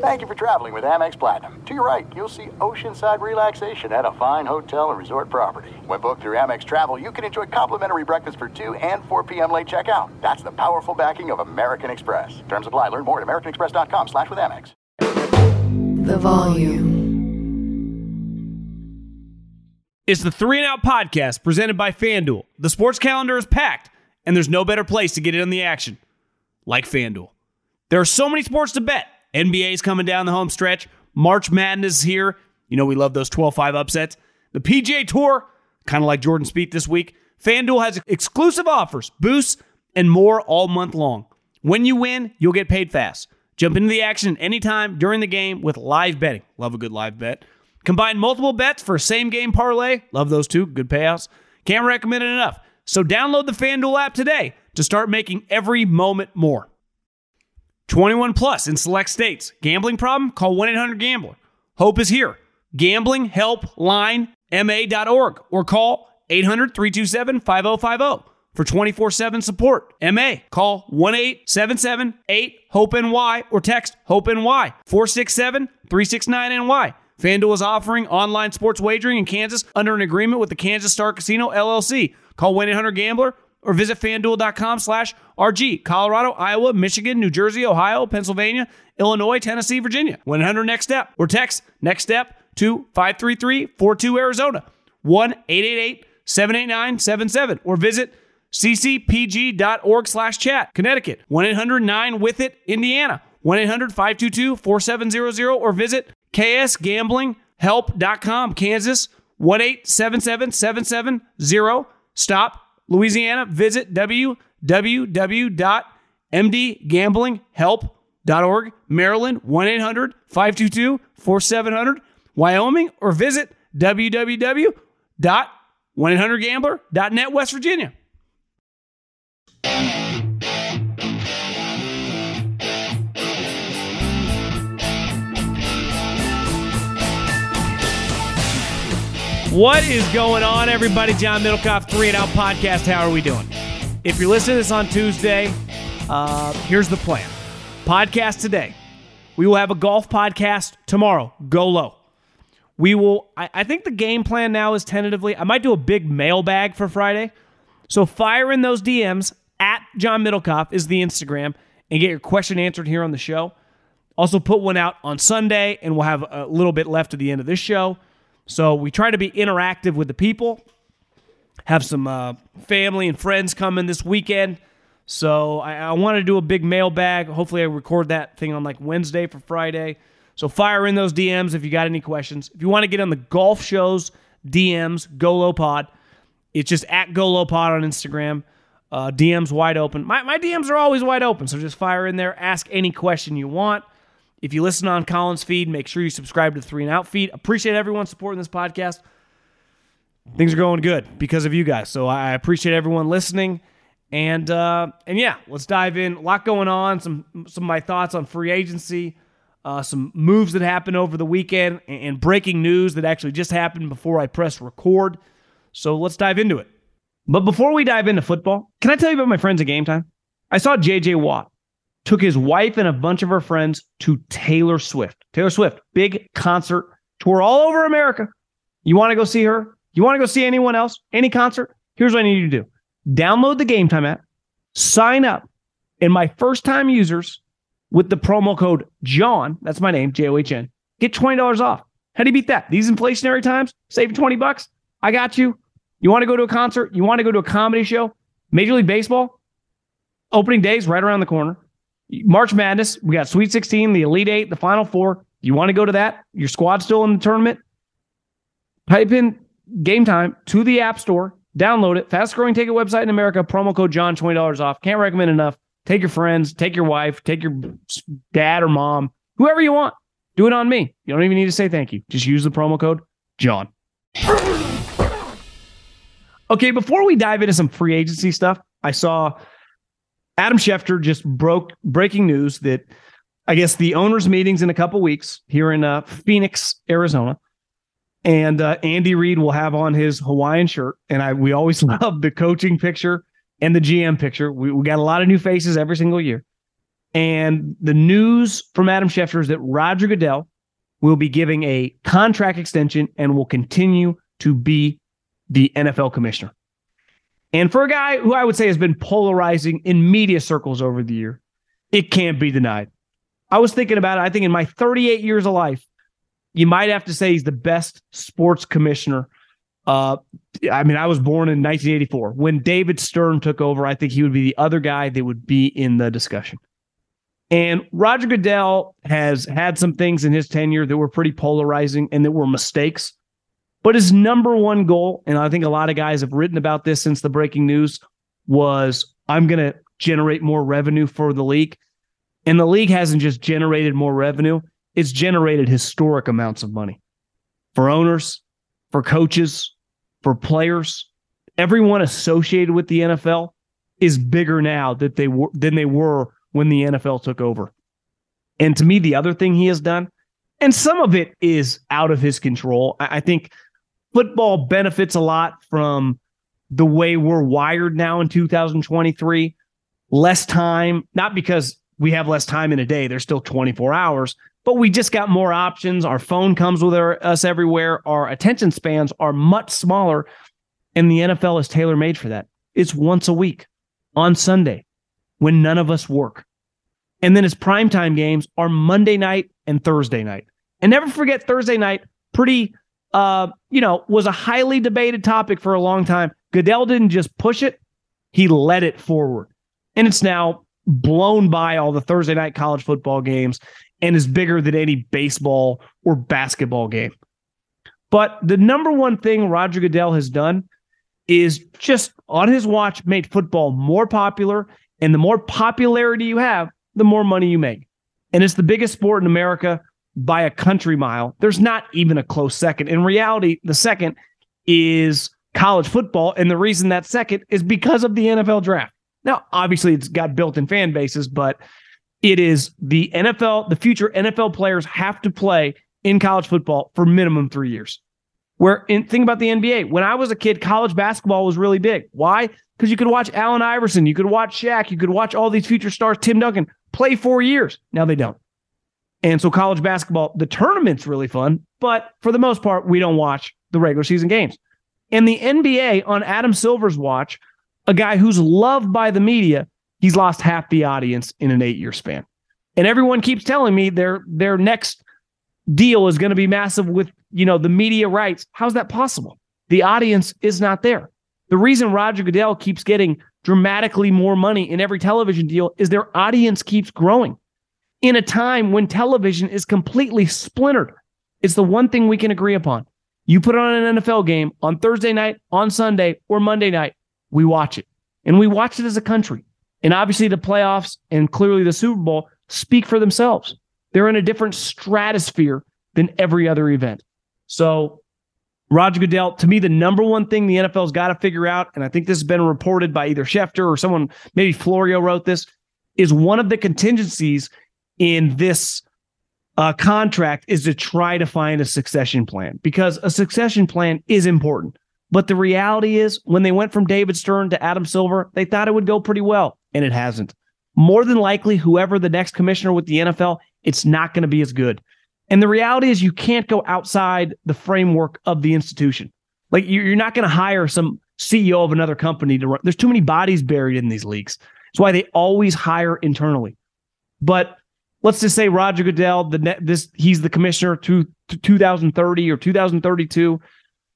Thank you for traveling with Amex Platinum. To your right, you'll see oceanside relaxation at a fine hotel and resort property. When booked through Amex Travel, you can enjoy complimentary breakfast for 2 and 4 p.m. late checkout. That's the powerful backing of American Express. Terms apply. Learn more at americanexpress.com slash with Amex. The volume. It's the Three and Out podcast presented by FanDuel. The sports calendar is packed, and there's no better place to get in on the action like FanDuel. There are so many sports to bet. NBA's coming down the home stretch. March Madness is here. You know we love those 12-5 upsets. The PGA Tour, kind of like Jordan Spieth this week. FanDuel has exclusive offers, boosts, and more all month long. When you win, you'll get paid fast. Jump into the action anytime during the game with live betting. Love a good live bet. Combine multiple bets for same game parlay. Love those two. Good payouts. Can't recommend it enough. So download the FanDuel app today to start making every moment more. 21 plus in select states. Gambling problem? Call 1-800-GAMBLER. Hope is here. Gambling help line ma.org or call 800-327-5050 for 24-7 support. MA. Call 1-877-8-HOPE-NY or text HOPE-NY 467-369-NY. FanDuel is offering online sports wagering in Kansas under an agreement with the Kansas Star Casino LLC. Call 1-800-GAMBLER or visit fanduel.com slash RG. Colorado, Iowa, Michigan, New Jersey, Ohio, Pennsylvania, Illinois, Tennessee, Virginia. 100 next step or text next step to 533-42 Arizona. 1-888-789-77 or visit ccpg.org slash chat. Connecticut. 1-800-9-WITH-IT, Indiana. 1-800-522-4700 or visit ksgamblinghelp.com. Kansas. 1-877-770. Stop. Louisiana. Visit www.mdgamblinghelp.org. Maryland. 1-800-522-4700. Wyoming. Or visit www.1800gambler.net West Virginia. What is going on, everybody? John Middlekauff, Three and Out Podcast. How are we doing? If you're listening to this on Tuesday, uh, here's the plan. Podcast today. We will have a golf podcast tomorrow. Go low. We will, I, I think the game plan now is tentatively, I might do a big mailbag for Friday. So fire in those DMs at John Middlekauff is the Instagram and get your question answered here on the show. Also, put one out on Sunday, and we'll have a little bit left at the end of this show. So we try to be interactive with the people. Have some uh, family and friends coming this weekend. So I, I want to do a big mailbag. Hopefully, I record that thing on like Wednesday for Friday. So fire in those DMs if you got any questions. If you want to get on the golf shows DMs, Golo Pod. It's just at Golo Pod on Instagram. Uh, DMs wide open. My, my DMs are always wide open, so just fire in there. Ask any question you want. If you listen on Colin's feed, make sure you subscribe to the Three and Out feed. Appreciate everyone supporting this podcast. Things are going good because of you guys. So I appreciate everyone listening. And uh, and yeah, let's dive in. A lot going on. Some some of my thoughts on free agency, uh, some moves that happened over the weekend, and breaking news that actually just happened before I press record. So let's dive into it. But before we dive into football, can I tell you about my friends at Game Time? I saw JJ Watt took his wife and a bunch of her friends to Taylor Swift. Taylor Swift, big concert tour all over America. You want to go see her? You want to go see anyone else? Any concert? Here's what I need you to do download the Game Time app, sign up, and my first time users with the promo code John, that's my name, J O H N, get $20 off. How do you beat that? These inflationary times, save 20 bucks. I got you. You want to go to a concert? You want to go to a comedy show? Major League Baseball? Opening days right around the corner. March Madness, we got Sweet 16, the Elite Eight, the Final Four. You want to go to that? Your squad's still in the tournament? Type in game time to the App Store, download it. Fast growing ticket website in America, promo code John, $20 off. Can't recommend enough. Take your friends, take your wife, take your dad or mom, whoever you want. Do it on me. You don't even need to say thank you. Just use the promo code John. Okay, before we dive into some free agency stuff, I saw Adam Schefter just broke breaking news that I guess the owners' meetings in a couple weeks here in uh, Phoenix, Arizona, and uh, Andy Reid will have on his Hawaiian shirt. And I we always love the coaching picture and the GM picture. We, we got a lot of new faces every single year. And the news from Adam Schefter is that Roger Goodell will be giving a contract extension and will continue to be the NFL commissioner. And for a guy who I would say has been polarizing in media circles over the year, it can't be denied. I was thinking about it. I think in my 38 years of life, you might have to say he's the best sports commissioner. Uh, I mean, I was born in 1984. When David Stern took over, I think he would be the other guy that would be in the discussion. And Roger Goodell has had some things in his tenure that were pretty polarizing and that were mistakes. But his number one goal, and I think a lot of guys have written about this since the breaking news, was I'm going to generate more revenue for the league. And the league hasn't just generated more revenue, it's generated historic amounts of money for owners, for coaches, for players. Everyone associated with the NFL is bigger now that they were than they were when the NFL took over. And to me, the other thing he has done, and some of it is out of his control. I think football benefits a lot from the way we're wired now in 2023. Less time, not because we have less time in a day, there's still 24 hours, but we just got more options. Our phone comes with our, us everywhere. Our attention spans are much smaller, and the NFL is tailor made for that. It's once a week on Sunday when none of us work. And then its primetime games are Monday night and Thursday night. And never forget Thursday night, pretty uh, you know, was a highly debated topic for a long time. Goodell didn't just push it, he led it forward. And it's now blown by all the Thursday night college football games and is bigger than any baseball or basketball game. But the number one thing Roger Goodell has done is just on his watch made football more popular. And the more popularity you have, the more money you make. And it's the biggest sport in America by a country mile. There's not even a close second. In reality, the second is college football. And the reason that second is because of the NFL draft. Now, obviously, it's got built in fan bases, but it is the NFL, the future NFL players have to play in college football for minimum three years. Where in think about the NBA. When I was a kid, college basketball was really big. Why? Because you could watch Allen Iverson, you could watch Shaq, you could watch all these future stars, Tim Duncan, play four years. Now they don't. And so college basketball, the tournament's really fun, but for the most part, we don't watch the regular season games. And the NBA on Adam Silver's watch, a guy who's loved by the media, he's lost half the audience in an eight year span. And everyone keeps telling me their their next deal is going to be massive with you know the media rights. How's that possible? The audience is not there. The reason Roger Goodell keeps getting dramatically more money in every television deal is their audience keeps growing in a time when television is completely splintered. It's the one thing we can agree upon. You put on an NFL game on Thursday night, on Sunday, or Monday night, we watch it. And we watch it as a country. And obviously, the playoffs and clearly the Super Bowl speak for themselves. They're in a different stratosphere than every other event. So, Roger Goodell, to me, the number one thing the NFL's got to figure out, and I think this has been reported by either Schefter or someone, maybe Florio wrote this, is one of the contingencies in this uh, contract is to try to find a succession plan because a succession plan is important. But the reality is, when they went from David Stern to Adam Silver, they thought it would go pretty well, and it hasn't. More than likely, whoever the next commissioner with the NFL, it's not going to be as good. And the reality is, you can't go outside the framework of the institution. Like, you're not going to hire some CEO of another company to run. There's too many bodies buried in these leagues. That's why they always hire internally. But let's just say Roger Goodell, the this he's the commissioner to, to 2030 or 2032.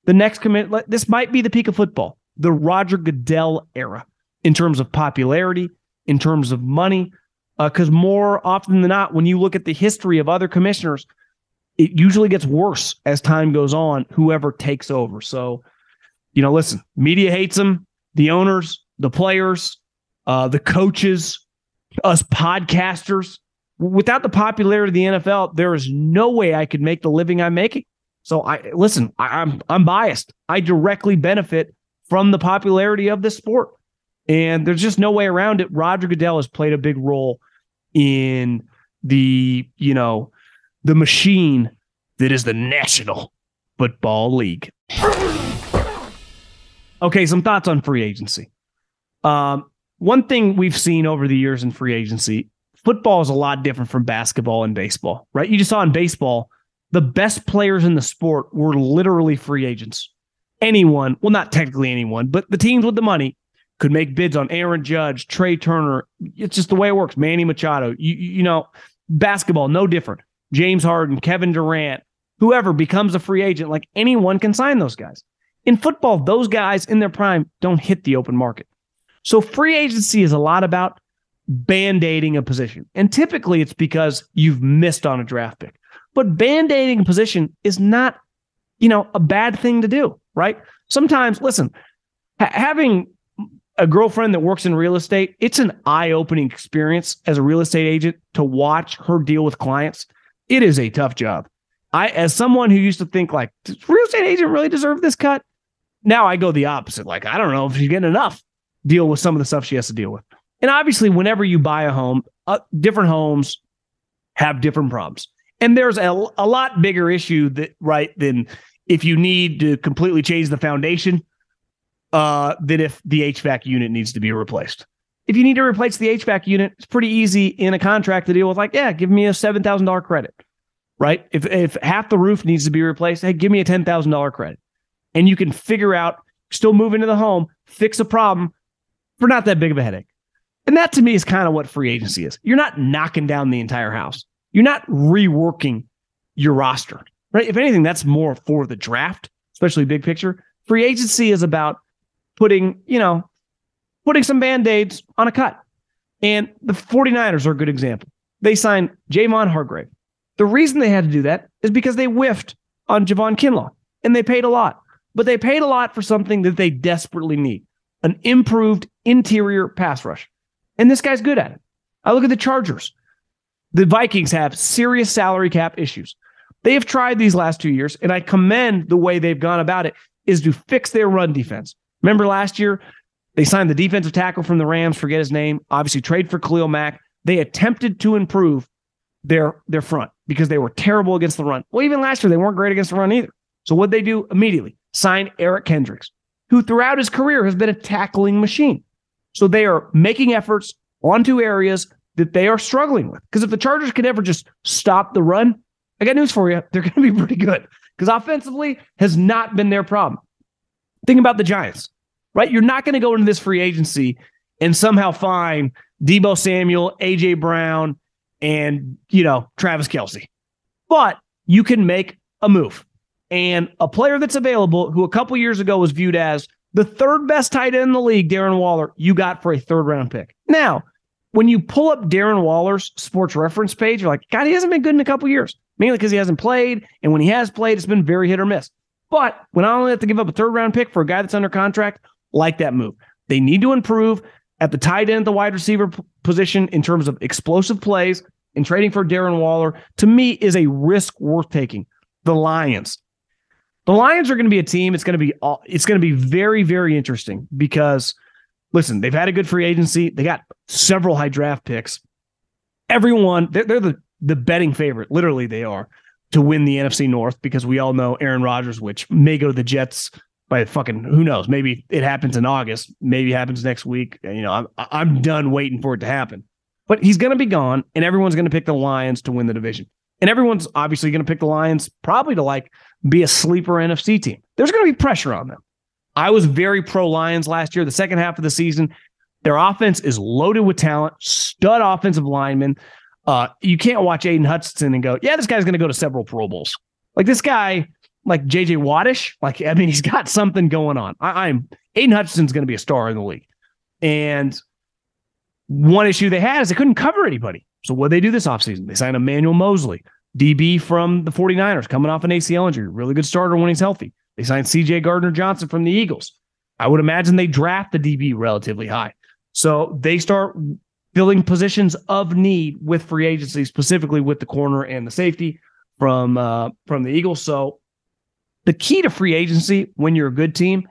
The next commit this might be the peak of football, the Roger Goodell era in terms of popularity, in terms of money, because uh, more often than not, when you look at the history of other commissioners, it usually gets worse as time goes on. Whoever takes over, so you know, listen, media hates him, the owners, the players, uh, the coaches, us podcasters Without the popularity of the NFL, there is no way I could make the living I'm making. So I listen, I, I'm I'm biased. I directly benefit from the popularity of this sport. And there's just no way around it. Roger Goodell has played a big role in the, you know, the machine that is the National Football League. Okay, some thoughts on free agency. Um, one thing we've seen over the years in free agency, football is a lot different from basketball and baseball, right? You just saw in baseball, the best players in the sport were literally free agents. Anyone, well, not technically anyone, but the teams with the money could make bids on Aaron Judge, Trea Turner. It's just the way it works. Manny Machado. You, you know, basketball, no different. James Harden, Kevin Durant, whoever becomes a free agent, like anyone can sign those guys. In football, those guys in their prime don't hit the open market. So free agency is a lot about band aiding a position. And typically it's because you've missed on a draft pick. But band aiding a position is not, you know, a bad thing to do, right? Sometimes, listen, ha- having a girlfriend that works in real estate, it's an eye opening experience as a real estate agent to watch her deal with clients. It is a tough job. I, as someone who used to think like, does real estate agent really deserve this cut? Now I go the opposite. Like, I don't know if she's getting enough deal with some of the stuff she has to deal with. And obviously, whenever you buy a home, uh, different homes have different problems. And there's a, a lot bigger issue that, right, than if you need to completely change the foundation uh, than if the HVAC unit needs to be replaced. If you need to replace the HVAC unit, it's pretty easy in a contract to deal with. Like, yeah, give me a seven thousand dollar credit, right? If if half the roof needs to be replaced, hey, give me a ten thousand dollar credit, and you can figure out still move into the home, fix a problem for not that big of a headache. And that to me is kind of what free agency is. You're not knocking down the entire house. You're not reworking your roster, right? If anything, that's more for the draft, especially big picture. Free agency is about putting, you know, putting some band-aids on a cut. And the 49ers are a good example. They signed Javon Hargrave. The reason they had to do that is because they whiffed on Javon Kinlaw and they paid a lot. But they paid a lot for something that they desperately need an improved interior pass rush. And this guy's good at it. I look at the Chargers. The Vikings have serious salary cap issues. They have tried these last two years, and I commend the way they've gone about it, is to fix their run defense. Remember last year, they signed the defensive tackle from the Rams, forget his name, obviously trade for Khalil Mack. They attempted to improve their their front because they were terrible against the run. Well, even last year, they weren't great against the run either. So what they do immediately? Sign Eric Kendricks, who throughout his career has been a tackling machine. So they are making efforts onto areas that they are struggling with. Because if the Chargers can ever just stop the run, I got news for you. They're going to be pretty good because offensively has not been their problem. Think about the Giants, right? You're not going to go into this free agency and somehow find Deebo Samuel, AJ Brown, and, you know, Travis Kelce. But you can make a move. And a player that's available who a couple years ago was viewed as the third best tight end in the league, Darren Waller, you got for a third round pick. Now, when you pull up Darren Waller's sports reference page, you're like, God, he hasn't been good in a couple years, mainly because he hasn't played. And when he has played, it's been very hit or miss. But when I only have to give up a third round pick for a guy that's under contract, like that move. They need to improve at the tight end, the wide receiver position in terms of explosive plays and trading for Darren Waller, to me, is a risk worth taking. The Lions. The Lions are going to be a team. It's going to be it's going to be very very interesting because listen, they've had a good free agency. They got several high draft picks. Everyone, they're, they're the the betting favorite. Literally, they are to win the NFC North because we all know Aaron Rodgers, which may go to the Jets by fucking who knows. Maybe it happens in August. Maybe it happens next week. You know, I'm I'm done waiting for it to happen. But he's going to be gone, and everyone's going to pick the Lions to win the division. And everyone's obviously going to pick the Lions probably to like be a sleeper NFC team. There's going to be pressure on them. I was very pro Lions last year. The second half of the season, their offense is loaded with talent, stud offensive linemen. Uh, you can't watch Aidan Hutchinson and go, yeah, this guy's going to go to several Pro Bowls. Like this guy, like JJ Wattish, like I mean, he's got something going on. I, I'm Aidan Hutchinson's going to be a star in the league. And one issue they had is they couldn't cover anybody. So what they do this offseason? They signed Emmanuel Moseley, DB from the 49ers, coming off an ACL injury, really good starter when he's healthy. They signed CJ Gardner Johnson from the Eagles. I would imagine they draft the DB relatively high. So they start filling positions of need with free agency, specifically with the corner and the safety from uh, from the Eagles. So the key to free agency when you're a good team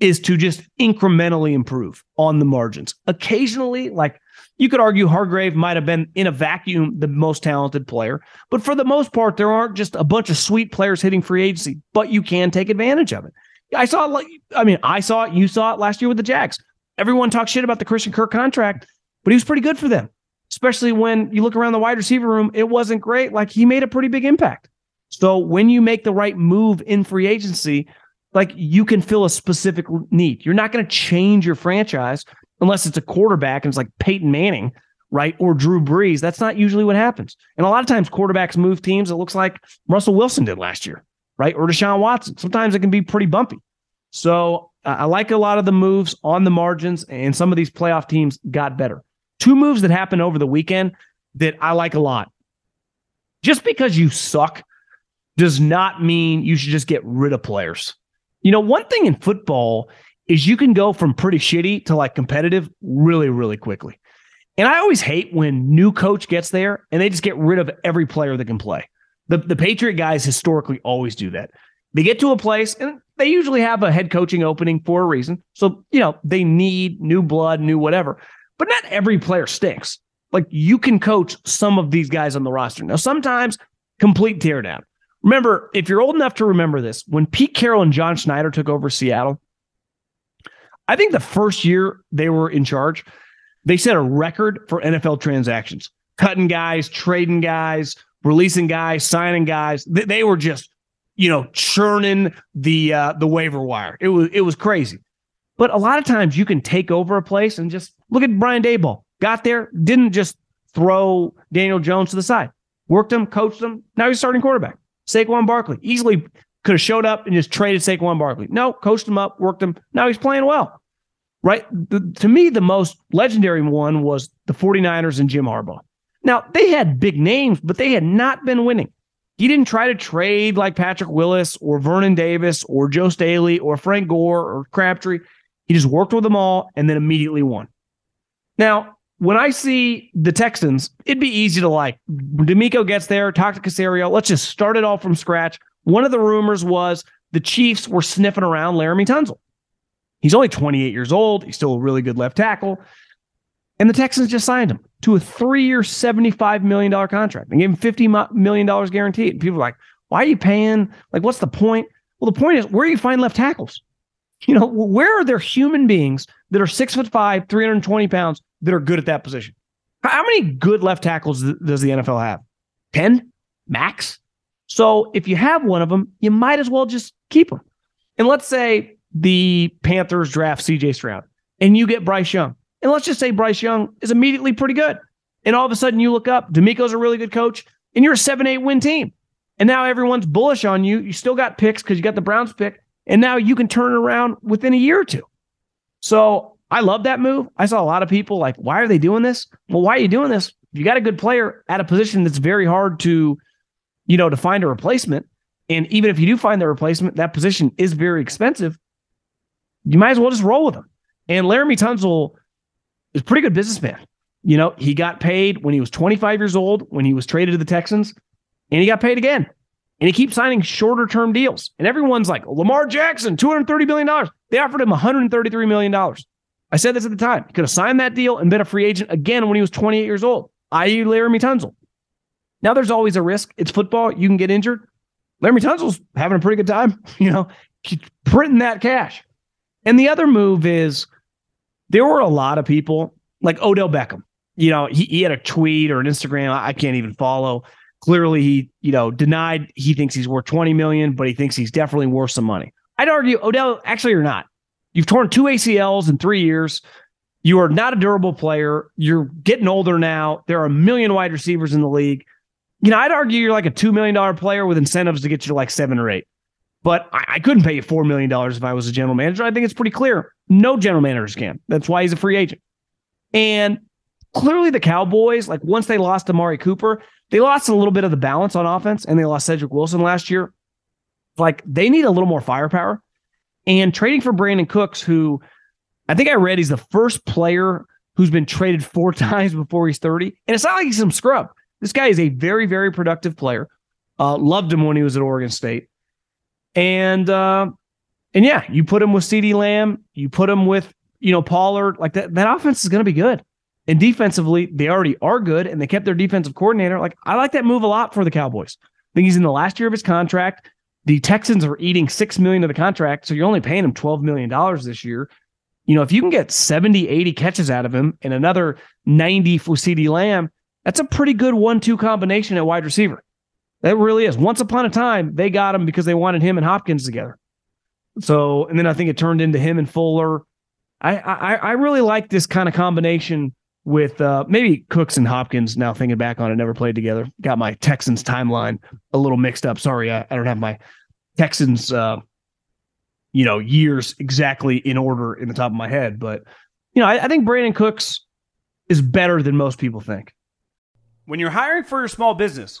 is to just incrementally improve on the margins. Occasionally, like you could argue Hargrave might have been in a vacuum the most talented player, but for the most part, there aren't just a bunch of sweet players hitting free agency, but you can take advantage of it. I saw like I mean, I saw it, you saw it last year with the Jags. Everyone talks shit about the Christian Kirk contract, but he was pretty good for them. Especially when you look around the wide receiver room, it wasn't great. Like he made a pretty big impact. So when you make the right move in free agency, like you can fill a specific need. You're not going to change your franchise unless it's a quarterback and it's like Peyton Manning, right? Or Drew Brees. That's not usually what happens. And a lot of times quarterbacks move teams. It looks like Russell Wilson did last year, right? Or Deshaun Watson. Sometimes it can be pretty bumpy. So uh, I like a lot of the moves on the margins, and some of these playoff teams got better. Two moves that happened over the weekend that I like a lot. Just because you suck does not mean you should just get rid of players. You know, one thing in football is you can go from pretty shitty to like competitive really, really quickly. And I always hate when new coach gets there and they just get rid of every player that can play. The the Patriot guys historically always do that. They get to a place and they usually have a head coaching opening for a reason. So, you know, they need new blood, new whatever. But not every player stinks. Like you can coach some of these guys on the roster. Now, sometimes complete teardown. Remember, if you're old enough to remember this, when Pete Carroll and John Schneider took over Seattle, I think the first year they were in charge, they set a record for NFL transactions, cutting guys, trading guys, releasing guys, signing guys. They, they were just, you know, churning the uh, the waiver wire. It was it was crazy. But a lot of times you can take over a place and just look at Brian Daboll. Got there, didn't just throw Daniel Jones to the side. Worked him, coached him. Now he's starting quarterback. Saquon Barkley easily could have showed up and just traded Saquon Barkley. No, coached him up, worked him. Now he's playing well. Right? The, to me, the most legendary one was the 49ers and Jim Harbaugh. Now, they had big names, but they had not been winning. He didn't try to trade like Patrick Willis or Vernon Davis or Joe Staley or Frank Gore or Crabtree. He just worked with them all and then immediately won. Now, when I see the Texans, it'd be easy to like. DeMeco gets there, talk to Caserio. Let's just start it all from scratch. One of the rumors was the Chiefs were sniffing around Laremy Tunsil. He's only 28 years old. He's still a really good left tackle. And the Texans just signed him to a three year, $75 million contract and gave him $50 million guaranteed. And people are like, why are you paying? Like, what's the point? Well, the point is, where do you find left tackles? You know, where are there human beings that are six foot five, 320 pounds that are good at that position? How many good left tackles does the NFL have? 10 max? So if you have one of them, you might as well just keep them. And let's say the Panthers draft CJ Stroud and you get Bryce Young. And let's just say Bryce Young is immediately pretty good. And all of a sudden you look up, DeMeco's a really good coach, and you're a 7 8 win team. And now everyone's bullish on you. You still got picks because you got the Browns pick. And now you can turn around within a year or two. So I love that move. I saw a lot of people like, why are they doing this? Well, why are you doing this? You got a good player at a position that's very hard to, you know, to find a replacement. And even if you do find the replacement, that position is very expensive. You might as well just roll with them. And Laremy Tunsil is a pretty good businessman. You know, he got paid when he was 25 years old, when he was traded to the Texans, and he got paid again. And he keeps signing shorter term deals. And everyone's like, Lamar Jackson, $230 million. They offered him $133 million. I said this at the time. He could have signed that deal and been a free agent again when he was 28 years old, i.e., Laremy Tunsil. Now there's always a risk. It's football. You can get injured. Laremy Tunsil's having a pretty good time, you know, printing that cash. And the other move is there were a lot of people like Odell Beckham. You know, he, he had a tweet or an Instagram I can't even follow Clearly, he, you know, denied he thinks he's worth 20 million, but he thinks he's definitely worth some money. I'd argue Odell, actually, you're not. You've torn two ACLs in three years. You are not a durable player. You're getting older now. There are a million wide receivers in the league. You know, I'd argue you're like a $2 million player with incentives to get you to like seven or eight. But I, I couldn't pay you $4 million if I was a general manager. I think it's pretty clear. No general managers can. That's why he's a free agent. And clearly the Cowboys, like once they lost Amari Cooper, they lost a little bit of the balance on offense and they lost Cedric Wilson last year. Like they need a little more firepower. And trading for Brandin Cooks, who I think I read he's the first player who's been traded four times before he's 30. And it's not like he's some scrub. This guy is a very, very productive player. Uh, loved him when he was at Oregon State. And uh, and yeah, you put him with CeeDee Lamb, you put him with, you know, Pollard, like that, that offense is going to be good. And defensively, they already are good and they kept their defensive coordinator. Like, I like that move a lot for the Cowboys. I think he's in the last year of his contract. The Texans are eating six million of the contract, so you're only paying him $12 million this year. You know, if you can get 70, 80 catches out of him and another 90 for CeeDee Lamb, that's a pretty good one-two combination at wide receiver. That really is. Once upon a time, they got him because they wanted him and Hopkins together. So, and then I think it turned into him and Fuller. I I, I really like this kind of combination with uh, maybe Cooks and Hopkins. Now thinking back on it, never played together. Got my Texans timeline a little mixed up. Sorry, I, I don't have my Texans, uh, you know, years exactly in order in the top of my head. But you know, I, I think Brandin Cooks is better than most people think. When you're hiring for your small business,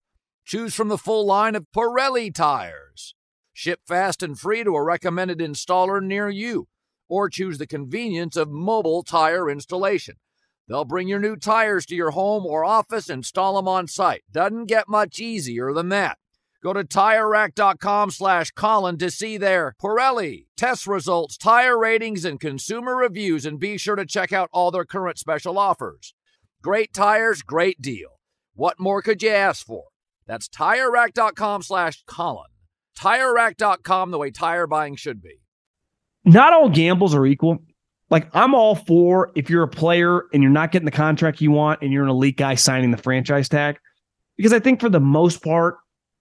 Choose from the full line of Pirelli tires. Ship fast and free to a recommended installer near you, or choose the convenience of mobile tire installation. They'll bring your new tires to your home or office, install them on site. Doesn't get much easier than that. Go to TireRack.com slash Colin to see their Pirelli test results, tire ratings, and consumer reviews, and be sure to check out all their current special offers. Great tires, great deal. What more could you ask for? That's TireRack.com slash Colin. TireRack.com, the way tire buying should be. Not all gambles are equal. Like I'm all for if you're a player and you're not getting the contract you want and you're an elite guy signing the franchise tag. Because I think for the most part,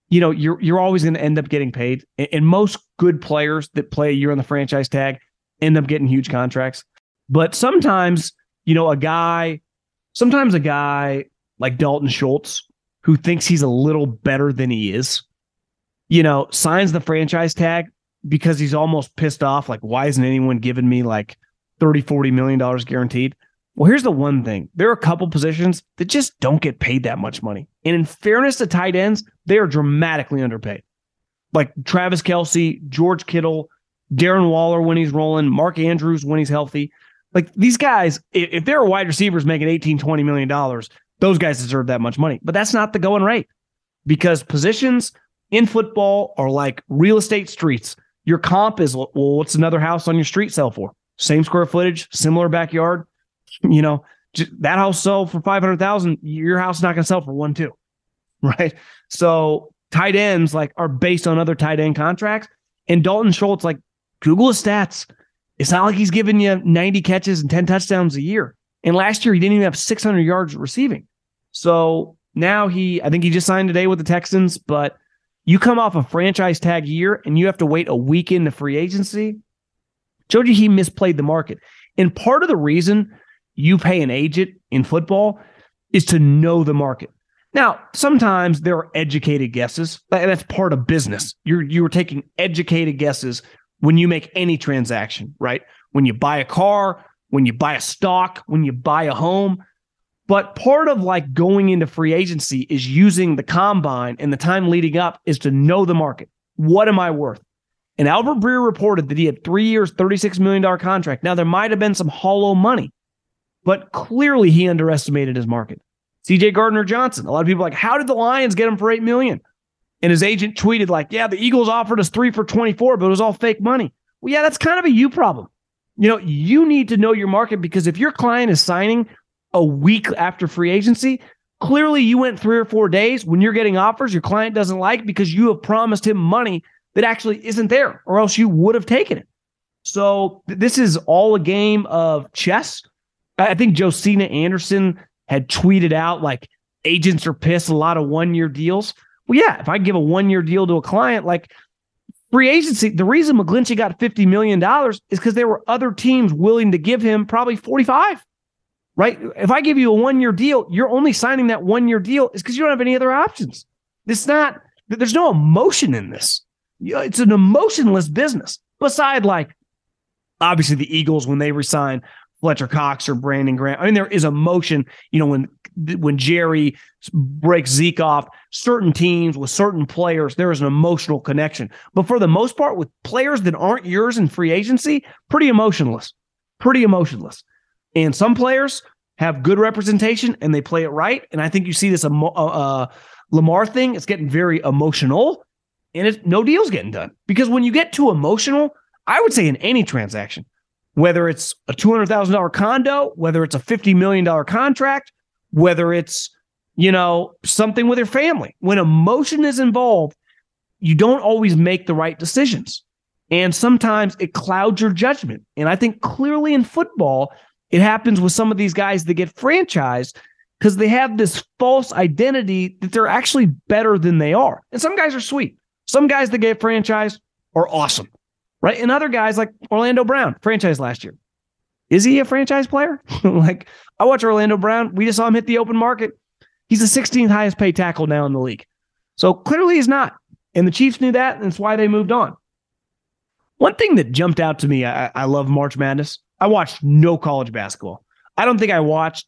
you know, you're you're always going to end up getting paid. And most good players that play a year on the franchise tag end up getting huge contracts. But sometimes, you know, a guy, sometimes a guy like Dalton Schultz, who thinks he's a little better than he is, you know, signs the franchise tag because he's almost pissed off. Like, why isn't anyone giving me like 30, 40 million dollars guaranteed? Well, here's the one thing there are a couple positions that just don't get paid that much money. And in fairness to tight ends, they are dramatically underpaid. Like Travis Kelce, George Kittle, Darren Waller when he's rolling, Mark Andrews when he's healthy. Like these guys, if they're wide receivers making 18, 20 million dollars, those guys deserve that much money. But that's not the going rate because positions in football are like real estate streets. Your comp is, well, what's another house on your street sell for? Same square footage, similar backyard. You know, that house sell for 500,000. Your house is not going to sell for one, two. Right. So tight ends like are based on other tight end contracts. And Dalton Schultz, like Google his stats. It's not like he's giving you 90 catches and 10 touchdowns a year. And last year he didn't even have 600 yards receiving. So now he, I think he just signed today with the Texans, but you come off a franchise tag year and you have to wait a week into free agency. Showed you he misplayed the market. And part of the reason you pay an agent in football is to know the market. Now, sometimes there are educated guesses. That's part of business. You're you're taking educated guesses when you make any transaction, right? When you buy a car, when you buy a stock, when you buy a home. But part of like going into free agency is using the combine and the time leading up is to know the market. What am I worth? And Albert Breer reported that he had three years, $36 million contract. Now, there might have been some hollow money, but clearly he underestimated his market. CJ Gardner Johnson, a lot of people like, how did the Lions get him for $8 million? And his agent tweeted, like, yeah, the Eagles offered us three for 24, but it was all fake money. Well, yeah, that's kind of a you problem. You know, you need to know your market because if your client is signing a week after free agency, clearly you went three or four days when you're getting offers your client doesn't like because you have promised him money that actually isn't there, or else you would have taken it. So th- this is all a game of chess. I think Josina Anderson had tweeted out like agents are pissed a lot of one year deals. Well, yeah, if I give a one year deal to a client, like free agency, the reason McGlinchey got $50 million is because there were other teams willing to give him probably 45 right? If I give you a one year deal, you're only signing that one year deal is because you don't have any other options. It's not, there's no emotion in this. It's an emotionless business. Beside, like, obviously the Eagles, when they resign Fletcher Cox or Brandon Grant. I mean, there is emotion, you know, when, when Jerry breaks Zeke off, certain teams with certain players, there is an emotional connection. But for the most part, with players that aren't yours in free agency, pretty emotionless, pretty emotionless. And some players have good representation and they play it right. And I think you see this uh, uh, Lamar thing. It's getting very emotional, and it's no deals getting done because when you get too emotional, I would say in any transaction, whether it's a two hundred thousand dollar condo, whether it's a fifty million dollar contract, whether it's you know something with your family, when emotion is involved, you don't always make the right decisions. And sometimes it clouds your judgment. And I think clearly in football, it happens with some of these guys that get franchised because they have this false identity that they're actually better than they are. And some guys are sweet. Some guys that get franchised are awesome, right? And other guys like Orlando Brown, franchised last year. Is he a franchise player? like I watch Orlando Brown. We just saw him hit the open market. He's the 16th highest paid tackle now in the league. So clearly he's not. And the Chiefs knew that, and that's why they moved on. One thing that jumped out to me, I, I love March Madness. I watched no college basketball. I don't think I watched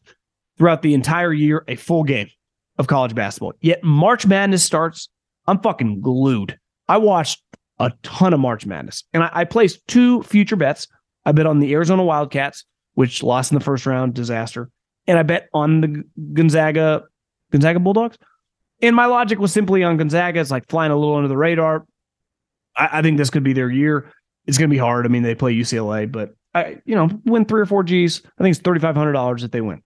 throughout the entire year a full game of college basketball. Yet March Madness starts. I'm fucking glued. I watched a ton of March Madness, and I, I placed two future bets. I bet on the Arizona Wildcats, which lost in the first round, disaster, and I bet on the Gonzaga Gonzaga Bulldogs. And my logic was simply on Gonzaga. It's like flying a little under the radar. I, I think this could be their year. It's going to be hard. I mean, they play UCLA, but I, you know, win three or four G's. I think it's thirty five hundred dollars if they win.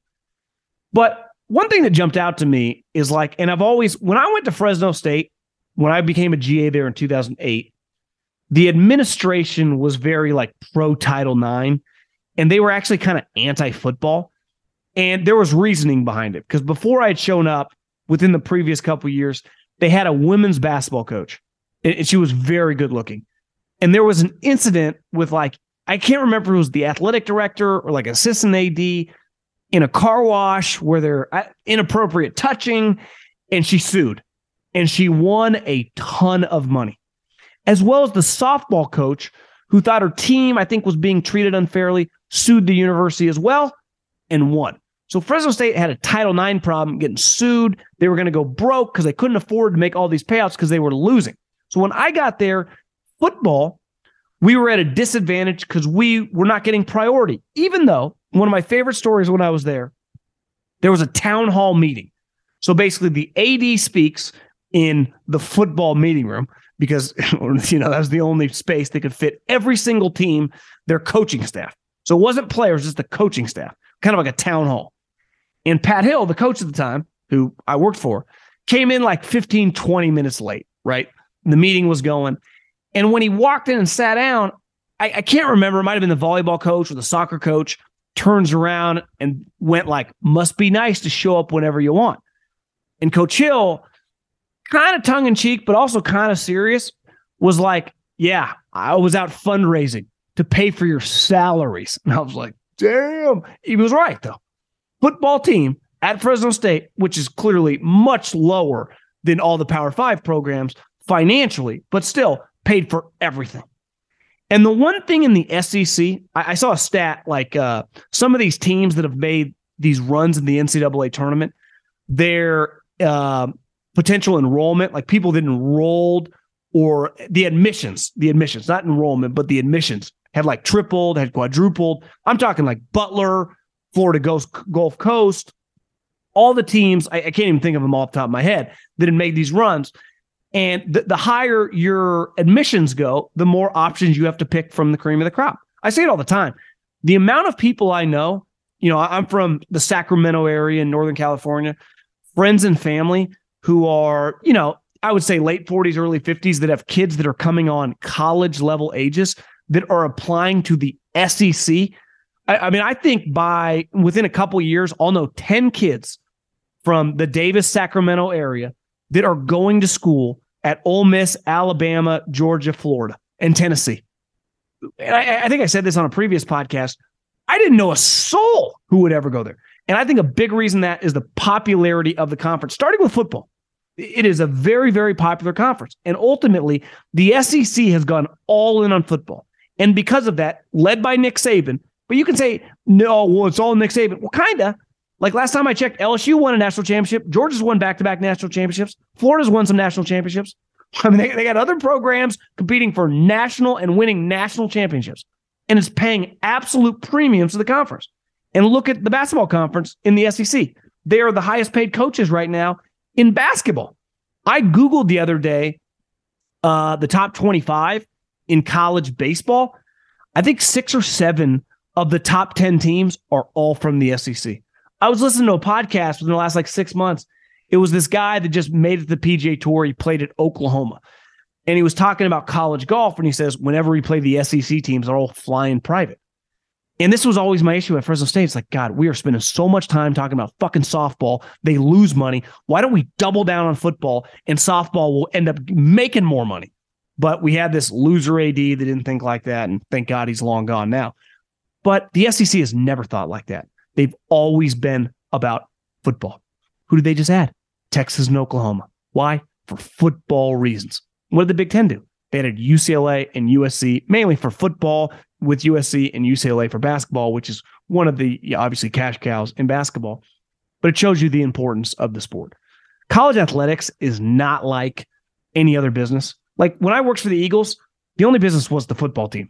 But one thing that jumped out to me is like, and I've always when I went to Fresno State, when I became a GA there in two thousand eight, the administration was very like pro Title Nine, and they were actually kind of anti football, and there was reasoning behind it because before I had shown up within the previous couple years, they had a women's basketball coach, and she was very good looking. And there was an incident with like I can't remember it was the athletic director or like assistant AD in a car wash where they're uh, inappropriate touching, and she sued and she won a ton of money, as well as the softball coach who thought her team, I think, was being treated unfairly, sued the university as well and won. So Fresno State had a Title IX problem getting sued. They were going to go broke because they couldn't afford to make all these payouts because they were losing. So when I got there, football we were at a disadvantage because we were not getting priority. Even though one of my favorite stories when I was there, there was a town hall meeting. So basically, the AD speaks in the football meeting room because you know that was the only space they could fit every single team, their coaching staff. So it wasn't players, just the coaching staff, kind of like a town hall. And Pat Hill, the coach at the time, who I worked for, came in like 15, 20 minutes late, right? The meeting was going. And when he walked in and sat down, I, I can't remember. It might have been the volleyball coach or the soccer coach turns around and went like, must be nice to show up whenever you want. And Coach Hill, kind of tongue in cheek, but also kind of serious, was like, yeah, I was out fundraising to pay for your salaries. And I was like, damn. He was right, though. Football team at Fresno State, which is clearly much lower than all the Power Five programs financially, but still paid for everything. And the one thing in the SEC, I, I saw a stat like uh, some of these teams that have made these runs in the NCAA tournament, their uh, potential enrollment, like people that enrolled or the admissions, the admissions, not enrollment, but the admissions had like tripled, had quadrupled. I'm talking like Butler, Florida Gulf, Gulf Coast, all the teams. I, I, can't even think of them off the top of my head that had made these runs. And the, the higher your admissions go, the more options you have to pick from the cream of the crop. I say it all the time. The amount of people I know, you know, I'm from the Sacramento area in Northern California, friends and family who are, you know, I would say late 40s, early 50s that have kids that are coming on college level ages that are applying to the SEC. I, I mean, I think by within a couple years, I'll know 10 kids from the Davis, Sacramento area that are going to school at Ole Miss, Alabama, Georgia, Florida, and Tennessee. And I, I think I said this on a previous podcast. I didn't know a soul who would ever go there. And I think a big reason that is the popularity of the conference, starting with football. It is a very, very popular conference. And ultimately, the SEC has gone all in on football. And because of that, led by Nick Saban, but you can say, no, well, it's all Nick Saban. Well, kind of. Like last time I checked, LSU won a national championship. Georgia's won back to back national championships. Florida's won some national championships. I mean, they, they got other programs competing for national and winning national championships. And it's paying absolute premiums to the conference. And look at the basketball conference in the SEC. They are the highest paid coaches right now in basketball. I Googled the other day uh, the top 25 in college baseball. I think six or seven of the top 10 teams are all from the SEC. I was listening to a podcast within the last like six months. It was this guy that just made it to the PGA Tour. He played at Oklahoma. And he was talking about college golf. And he says, whenever we play the SEC teams, they're all flying private. And this was always my issue at Fresno State. It's like, God, we are spending so much time talking about fucking softball. They lose money. Why don't we double down on football and softball will end up making more money? But we had this loser AD that didn't think like that. And thank God he's long gone now. But the SEC has never thought like that. They've always been about football. Who did they just add? Texas and Oklahoma. Why? For football reasons. What did the Big Ten do? They added UCLA and USC mainly for football, with USC and UCLA for basketball, which is one of the obviously cash cows in basketball. But it shows you the importance of the sport. College athletics is not like any other business. Like when I worked for the Eagles, the only business was the football team.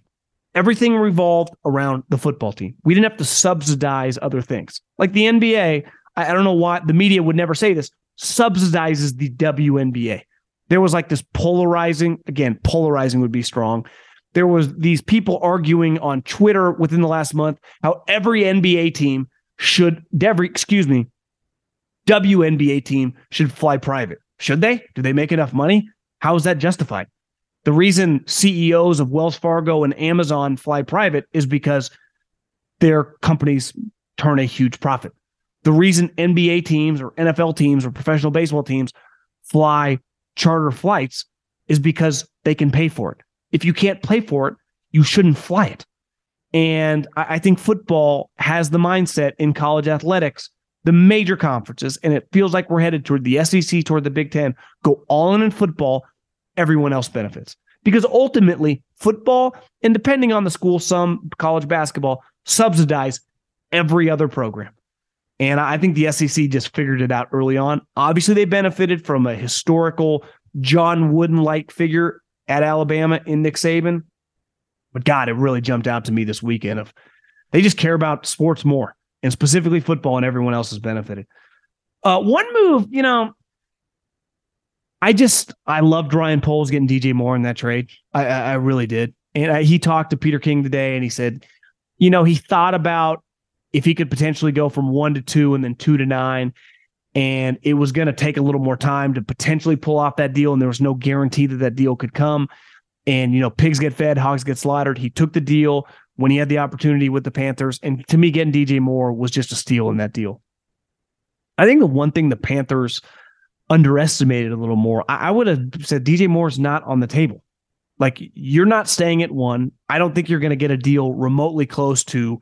Everything revolved around the football team. We didn't have to subsidize other things. Like the NBA, I, I don't know why the media would never say this, subsidizes the WNBA. There was like this polarizing, again, polarizing would be strong. There was these people arguing on Twitter within the last month how every NBA team should every excuse me, WNBA team should fly private. Should they? Do they make enough money? How is that justified? The reason CEOs of Wells Fargo and Amazon fly private is because their companies turn a huge profit. The reason NBA teams or NFL teams or professional baseball teams fly charter flights is because they can pay for it. If you can't pay for it, you shouldn't fly it. And I, think football has the mindset in college athletics, the major conferences, and it feels like we're headed toward the SEC, toward the Big Ten, go all in in football everyone else benefits. Because ultimately, football, and depending on the school, some college basketball subsidize every other program. And I think the SEC just figured it out early on. Obviously, they benefited from a historical John Wooden like figure at Alabama in Nick Saban. But God, it really jumped out to me this weekend of they just care about sports more and specifically football, and everyone else has benefited. Uh, one move, you know, I just I loved Ryan Poles getting DJ Moore in that trade. I I, I really did. And I, he talked to Peter King today, and he said, you know, he thought about if he could potentially go from one to two and then two to nine, and it was going to take a little more time to potentially pull off that deal, and there was no guarantee that that deal could come. And you know, pigs get fed, hogs get slaughtered. He took the deal when he had the opportunity with the Panthers, and to me, getting DJ Moore was just a steal in that deal. I think the one thing the Panthers underestimated a little more. I, I would have said DJ Moore's not on the table. Like you're not staying at one. I don't think you're going to get a deal remotely close to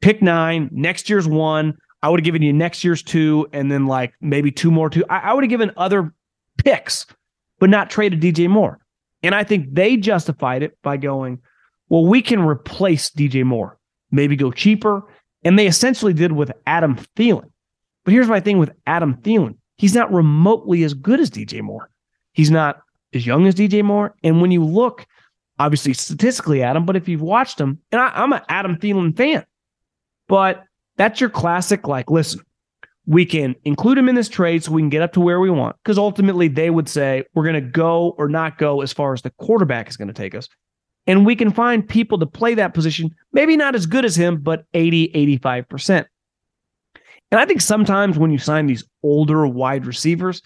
pick nine. Next year's one. I would have given you next year's two, and then like maybe two more two. I, I would have given other picks, but not traded DJ Moore. And I think they justified it by going, well, we can replace DJ Moore, maybe go cheaper And they essentially did with Adam Thielen. But here's my thing with Adam Thielen he's not remotely as good as DJ Moore. He's not as young as DJ Moore. And when you look, obviously statistically at him, but if you've watched him, and I, I'm an Adam Thielen fan, but that's your classic, like, listen, we can include him in this trade so we can get up to where we want. Because ultimately, they would say we're going to go or not go as far as the quarterback is going to take us. And we can find people to play that position, maybe not as good as him, but 80, 85%. And I think sometimes when you sign these older wide receivers,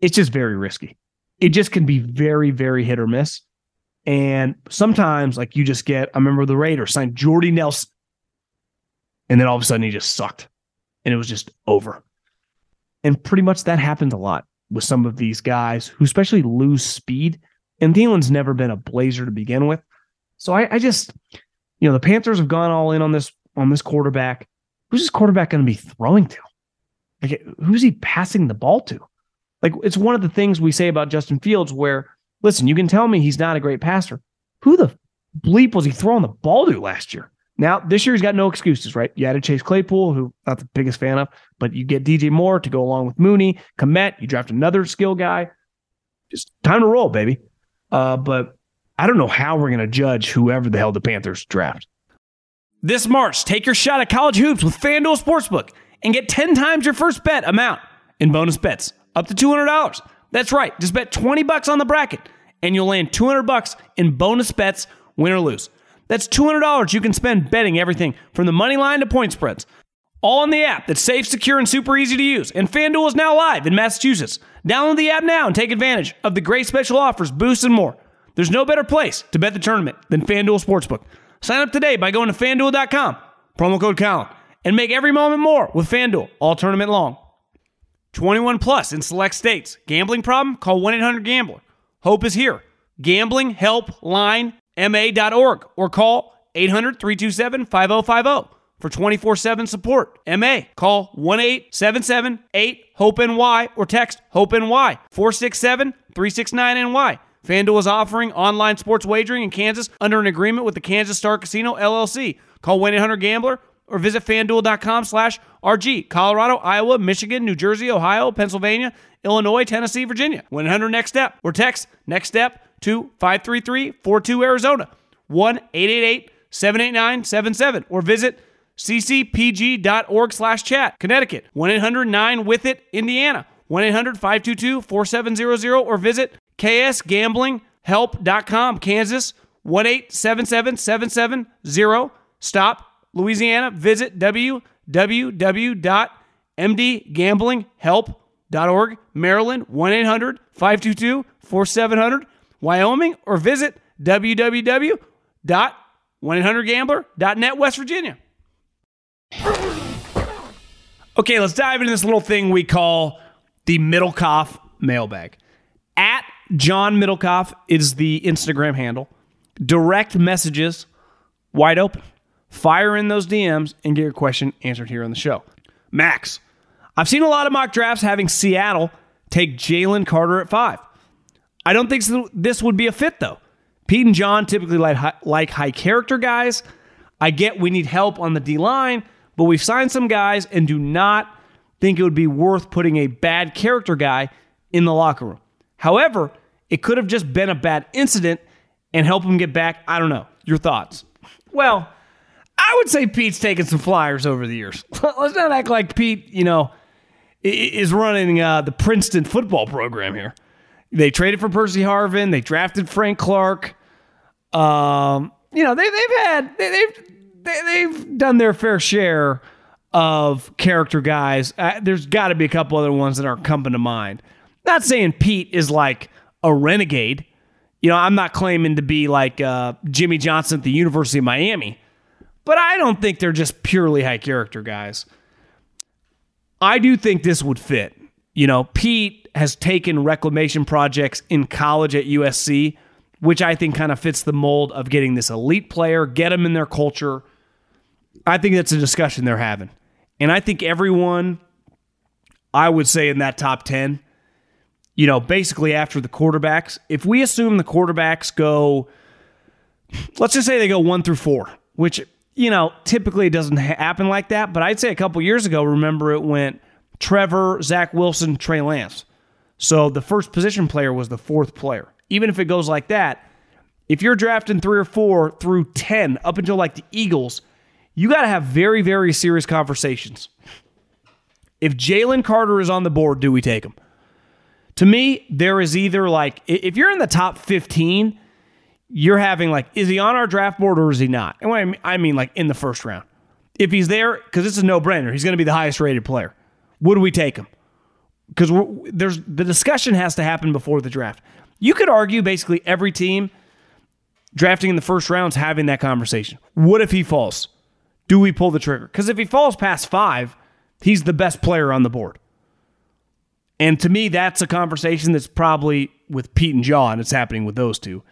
it's just very risky. It just can be very, very hit or miss. And sometimes, like you just get, I remember the Raiders signed Jordy Nelson, and then all of a sudden he just sucked and it was just over. And pretty much that happens a lot with some of these guys who especially lose speed. And Thielen's never been a blazer to begin with. So I, I just, you know, the Panthers have gone all in on this on this quarterback. Who's this quarterback going to be throwing to? Like, who's he passing the ball to? Like, it's one of the things we say about Justin Fields where, listen, you can tell me he's not a great passer. Who the bleep was he throwing the ball to last year? Now, this year he's got no excuses, right? You added Chase Claypool, who not the biggest fan of, but you get DJ Moore to go along with Mooney, Kmet, you draft another skill guy. Just time to roll, baby. Uh, but I don't know how we're going to judge whoever the hell the Panthers draft. This March, take your shot at college hoops with FanDuel Sportsbook and get 10 times your first bet amount in bonus bets, up to $200. That's right. Just bet 20 bucks on the bracket and you'll land 200 bucks in bonus bets, win or lose. That's $200 you can spend betting everything from the money line to point spreads. All on the app that's safe, secure, and super easy to use. And FanDuel is now live in Massachusetts. Download the app now and take advantage of the great special offers, boosts, and more. There's no better place to bet the tournament than FanDuel Sportsbook. Sign up today by going to fanduel.com, promo code Colin, and make every moment more with FanDuel all tournament long. 21 plus in select states. Gambling problem? Call 1 800 Gambler. Hope is here. Gambling help line ma.org or call 800 327 5050 for 24 7 support. MA. Call 1 877 8 HOPE NY or text HOPE NY 467 369 NY. FanDuel is offering online sports wagering in Kansas under an agreement with the Kansas Star Casino LLC. Call 1 800 Gambler or visit fanduel.com slash RG. Colorado, Iowa, Michigan, New Jersey, Ohio, Pennsylvania, Illinois, Tennessee, Virginia. 100 next step or text next step to 533-42 Arizona, 1-888-789-77 or visit ccpg.org slash chat. Connecticut, 1-800-9-WITH-IT, Indiana, 1-800-522-4700 or visit ksgamblinghelp.com, Kansas, 1-877-770. Stop, Louisiana, visit www.mdgamblinghelp.org, Maryland, 1-800-522-4700, Wyoming, or visit www.1800gambler.net, West Virginia. Okay, let's dive into this little thing we call the Middlekauff mailbag. At John Middlekauff is the Instagram handle. Direct messages wide open. Fire in those DMs and get your question answered here on the show. Max, I've seen a lot of mock drafts having Seattle take Jalen Carter at five. I don't think this would be a fit though. Pete and John typically like high, like high character guys. I get we need help on the D line, but we've signed some guys and do not think it would be worth putting a bad character guy in the locker room. However, it could have just been a bad incident and help him get back. I don't know. Your thoughts? Well, I would say Pete's taken some flyers over the years. Let's not act like Pete, you know, is running uh, the Princeton football program here. They traded for Percy Harvin. They drafted Frank Clark. Um, you know, they, they've had they, they've they, they've done their fair share of character guys. Uh, there's got to be a couple other ones that aren't coming to mind. Not saying Pete is like a renegade. You know, I'm not claiming to be like uh, Jimmy Johnson at the University of Miami, but I don't think they're just purely high character guys. I do think this would fit. You know, Pete has taken reclamation projects in college at USC, which I think kind of fits the mold of getting this elite player, get them in their culture. I think that's a discussion they're having. And I think everyone, I would say in that top 10, you know, basically after the quarterbacks, if we assume the quarterbacks go, let's just say they go one through four, which you know, typically it doesn't happen like that, but I'd say a couple years ago, remember it went Trevor, Zach Wilson, Trey Lance. So the first position player was the fourth player. Even if it goes like that, if you're drafting three or four through 10 up until like the Eagles, you got to have very, very serious conversations. If Jalen Carter is on the board, do we take him? To me, there is either like, if you're in the top 15, you're having like, is he on our draft board or is he not? And what I mean, like in the first round. If he's there, because it's a no brainer, he's going to be the highest rated player. Would we take him? Because there's the discussion has to happen before the draft. You could argue basically every team drafting in the first round is having that conversation. What if he falls? Do we pull the trigger? Because if he falls past five, he's the best player on the board. And to me, that's a conversation that's probably with Pete and John. It's happening with those two.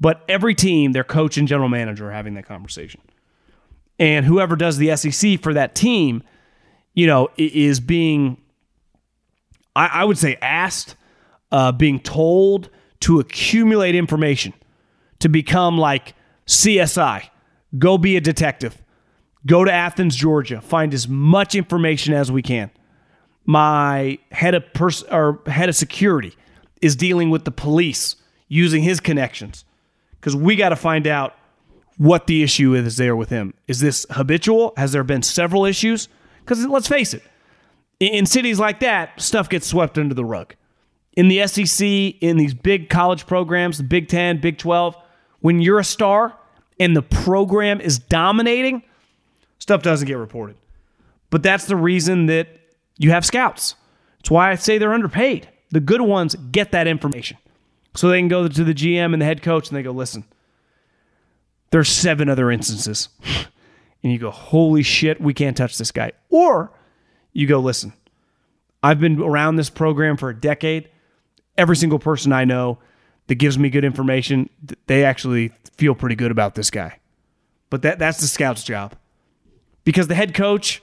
But every team, their coach and general manager are having that conversation. And whoever does the SEC for that team, you know, is being, I, I would say, asked, uh, being told to accumulate information, to become like CSI, go be a detective, go to Athens, Georgia, find as much information as we can my head of pers- or head of security is dealing with the police using his connections because we got to find out what the issue is there with him. Is this habitual? Has there been several issues? Because let's face it, in cities like that, stuff gets swept under the rug. In the SEC, in these big college programs, the Big 10, Big 12, when you're a star and the program is dominating, stuff doesn't get reported. But that's the reason that you have scouts. That's why I say they're underpaid. The good ones get that information. So they can go to the GM and the head coach and they go, listen, there's seven other instances. and you go, holy shit, we can't touch this guy. Or you go, listen, I've been around this program for a decade. Every single person I know that gives me good information, they actually feel pretty good about this guy. But that, that's the scout's job. Because the head coach,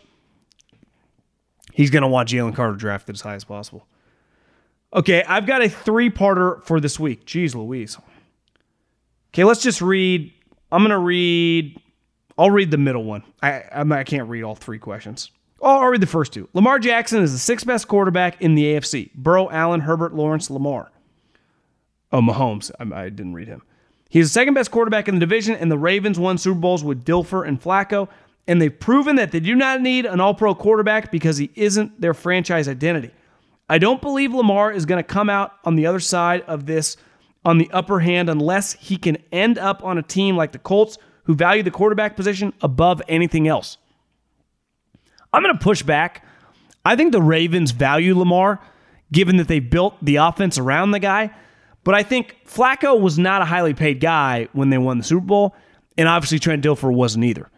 he's going to want Jalen Carter drafted as high as possible. Okay, I've got a three parter for this week. Jeez Louise. Okay, let's just read. I'm going to read. I'll read the middle one. I, I'm, I can't read all three questions. Oh, I'll read the first two. Lamar Jackson is the sixth best quarterback in the AFC. Burrow, Allen, Herbert, Lawrence, Lamar. Oh, Mahomes. I, I didn't read him. He's the second best quarterback in the division, and the Ravens won Super Bowls with Dilfer and Flacco and they've proven that they do not need an all pro quarterback because he isn't their franchise identity. I don't believe Lamar is going to come out on the other side of this on the upper hand unless he can end up on a team like the Colts who value the quarterback position above anything else. I'm going to push back. I think the Ravens value Lamar given that they built the offense around the guy. But I think Flacco was not a highly paid guy when they won the Super Bowl, and obviously Trent Dilfer wasn't either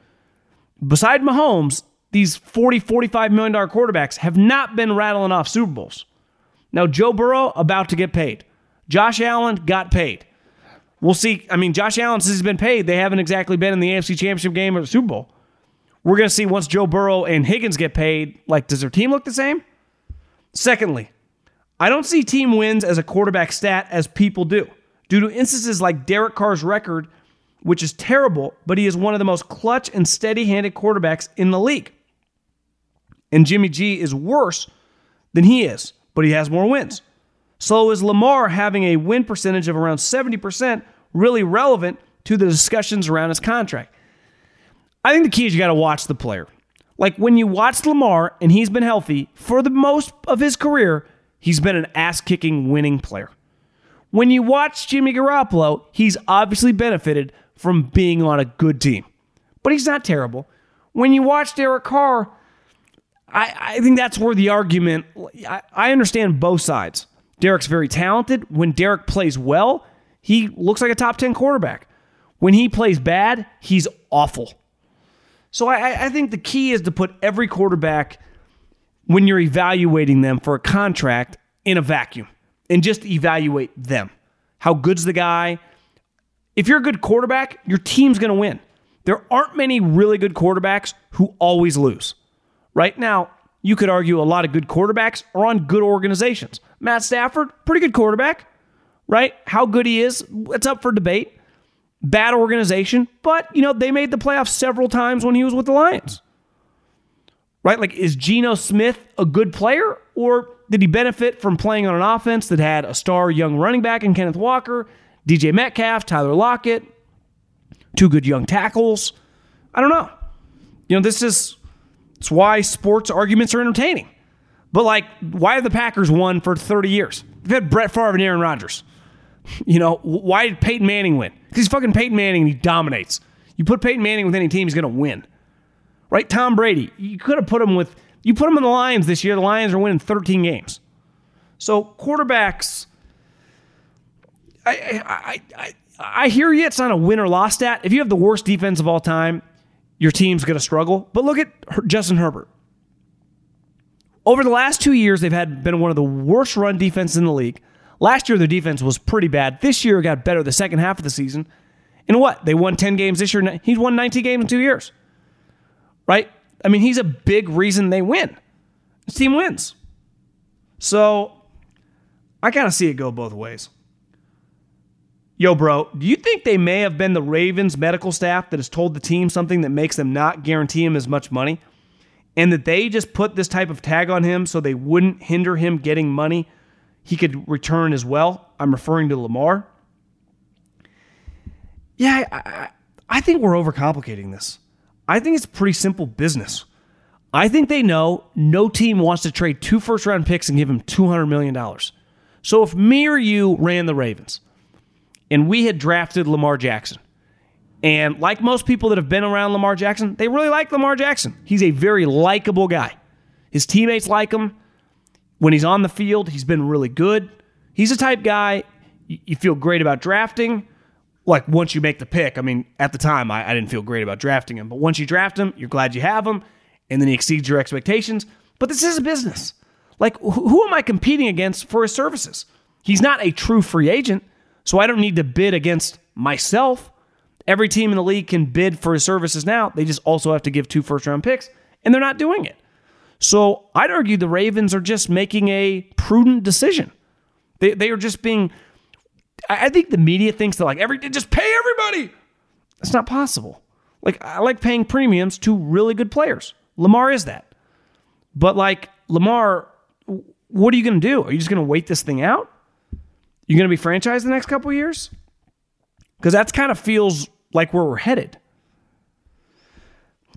beside Mahomes, these 40, 45 million dollar quarterbacks have not been rattling off Super Bowls. Now, Joe Burrow about to get paid. Josh Allen got paid. We'll see. I mean, Josh Allen, since he's been paid, they haven't exactly been in the AFC Championship game or the Super Bowl. We're going to see once Joe Burrow and Higgins get paid, like, does their team look the same? Secondly, I don't see team wins as a quarterback stat as people do, due to instances like Derek Carr's record which is terrible, but he is one of the most clutch and steady handed quarterbacks in the league. And Jimmy G is worse than he is, but he has more wins. So is Lamar having a win percentage of around 70% really relevant to the discussions around his contract? I think the key is you got to watch the player. Like when you watch Lamar and he's been healthy for the most of his career, he's been an ass kicking winning player. When you watch Jimmy Garoppolo, he's obviously benefited from being on a good team. But he's not terrible. When you watch Derek Carr, I, I think that's where the argument, I, I understand both sides. Derek's very talented. When Derek plays well, he looks like a top 10 quarterback. When he plays bad, he's awful. So I, I think the key is to put every quarterback, when you're evaluating them for a contract, in a vacuum and just evaluate them. How good's the guy? If you're a good quarterback, your team's going to win. There aren't many really good quarterbacks who always lose. Right now, you could argue a lot of good quarterbacks are on good organizations. Matt Stafford, pretty good quarterback, right? How good he is, it's up for debate. bad organization, but you know, they made the playoffs several times when he was with the Lions. Right? Like, is Geno Smith a good player, or did he benefit from playing on an offense that had a star young running back in Kenneth Walker, DJ Metcalf, Tyler Lockett, two good young tackles? I don't know. You know, this is it's why sports arguments are entertaining. But like, why have the Packers won for 30 years? They've had Brett Favre and Aaron Rodgers. You know, why did Peyton Manning win? Because he's fucking Peyton Manning and he dominates. You put Peyton Manning with any team, he's to win. Right? Tom Brady, you could have put him with, you put him in the Lions this year. The Lions are winning 13 games. So quarterbacks, I, I, I, I hear you. It's not a win or loss stat. If you have the worst defense of all time, your team's going to struggle. But look at Justin Herbert. Over the last two years, they've had been one of the worst run defenses in the league. Last year, their defense was pretty bad. This year, it got better the second half of the season. And what? They won 10 games this year. He's won 19 games in two years. Right? I mean, he's a big reason they win. This team wins. So I kind of see it go both ways. Yo, bro, do you think they may have been the Ravens medical staff that has told the team something that makes them not guarantee him as much money? and that they just put this type of tag on him so they wouldn't hinder him getting money he could return as well. I'm referring to Lamar. Yeah, I, I, think we're overcomplicating this. I think it's pretty simple business. I think they know no team wants to trade two first round picks and give him $200 million. So if me or you ran the Ravens and we had drafted Lamar Jackson, and like most people that have been around Lamar Jackson, they really like Lamar Jackson. He's a very likable guy. His teammates like him. When he's on the field, he's been really good. He's a type guy you feel great about drafting. Like once you make the pick, I mean, at the time, I, I didn't feel great about drafting him, but once you draft him, you're glad you have him, and then he exceeds your expectations. But this is a business. Like, who am I competing against for his services? He's not a true free agent, so I don't need to bid against myself. Every team in the league can bid for his services now. They just also have to give two first round picks, and they're not doing it. So I'd argue the Ravens are just making a prudent decision. They, they are just being. I think the media thinks that like every just pay everybody. That's not possible. Like I like paying premiums to really good players. Lamar is that. But like Lamar, what are you going to do? Are you just going to wait this thing out? You going to be franchised the next couple years? Because that's kind of feels like where we're headed.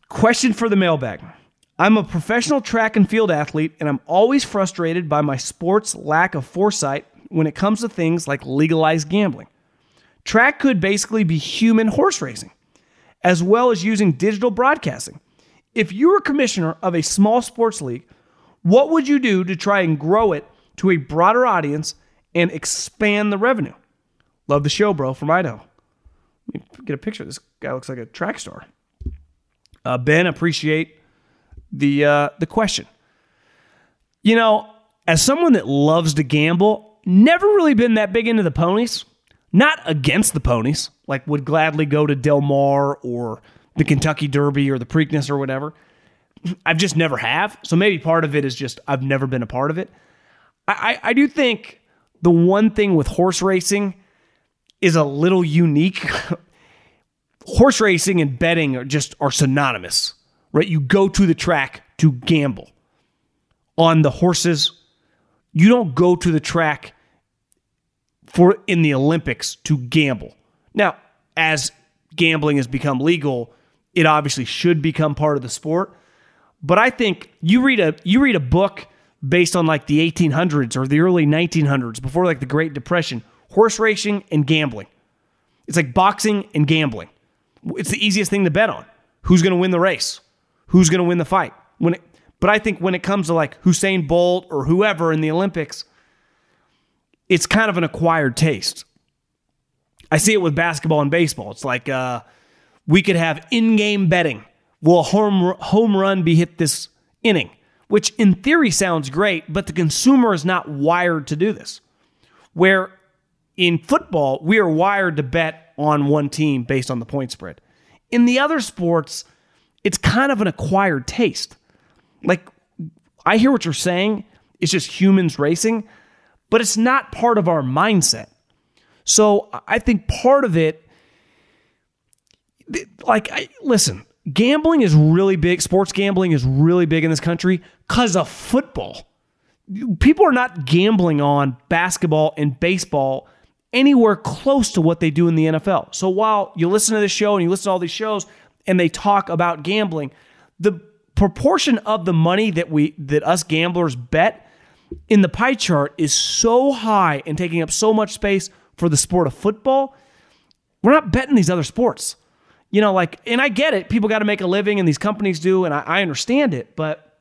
Question for the mailbag. I'm a professional track and field athlete, and I'm always frustrated by my sport's lack of foresight when it comes to things like legalized gambling. Track could basically be human horse racing, as well as using digital broadcasting. If you were commissioner of a small sports league, what would you do to try and grow it to a broader audience and expand the revenue? Love the show, bro, from Idaho. Let me get a picture. This guy looks like a track star. Uh, ben, appreciate the uh, the question. You know, as someone that loves to gamble, never really been that big into the ponies. Not against the ponies, like would gladly go to Del Mar or the Kentucky Derby or the Preakness or whatever. I've just never have. So maybe part of it is just I've never been a part of it. I, I, I do think the one thing with horse racing is a little unique. Horse racing and betting are just are synonymous, right? You go to the track to gamble on the horses. You don't go to the track for in the Olympics to gamble. Now, as gambling has become legal, it obviously should become part of the sport. But I think you read a you read a book based on like the 1800s or the early 1900s before like the Great Depression horse racing and gambling. It's like boxing and gambling. It's the easiest thing to bet on. Who's going to win the race? Who's going to win the fight? When it, but I think when it comes to like Usain Bolt or whoever in the Olympics, it's kind of an acquired taste. I see it with basketball and baseball. It's like uh, we could have in-game betting. Will a home home run be hit this inning? Which in theory sounds great, but the consumer is not wired to do this. Where in football, we are wired to bet on one team based on the point spread. In the other sports, it's kind of an acquired taste. Like, I hear what you're saying. It's just humans racing, but it's not part of our mindset. So I think part of it like I, listen, gambling is really big. Sports gambling is really big in this country because of football. People are not gambling on basketball and baseball anywhere close to what they do in the NFL. So while you listen to this show and you listen to all these shows and they talk about gambling, the proportion of the money that we that us gamblers bet in the pie chart is so high and taking up so much space for the sport of football. We're not betting these other sports. You know, like, and I get it. People got to make a living, and these companies do, and I, I understand it. But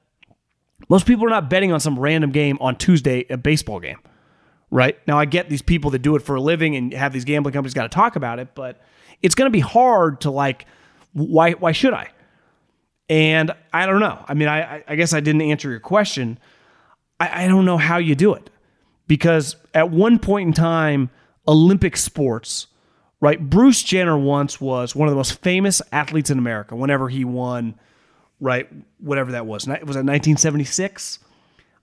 most people are not betting on some random game on Tuesday, a baseball game, right? Now, I get these people that do it for a living and have these gambling companies got to talk about it, but it's going to be hard to like, why? Why should I? And I don't know. I mean, I, I guess I didn't answer your question. I, I don't know how you do it because at one point in time, Olympic sports, right? Bruce Jenner once was one of the most famous athletes in America whenever he won, right? Whatever that was. Was that 1976?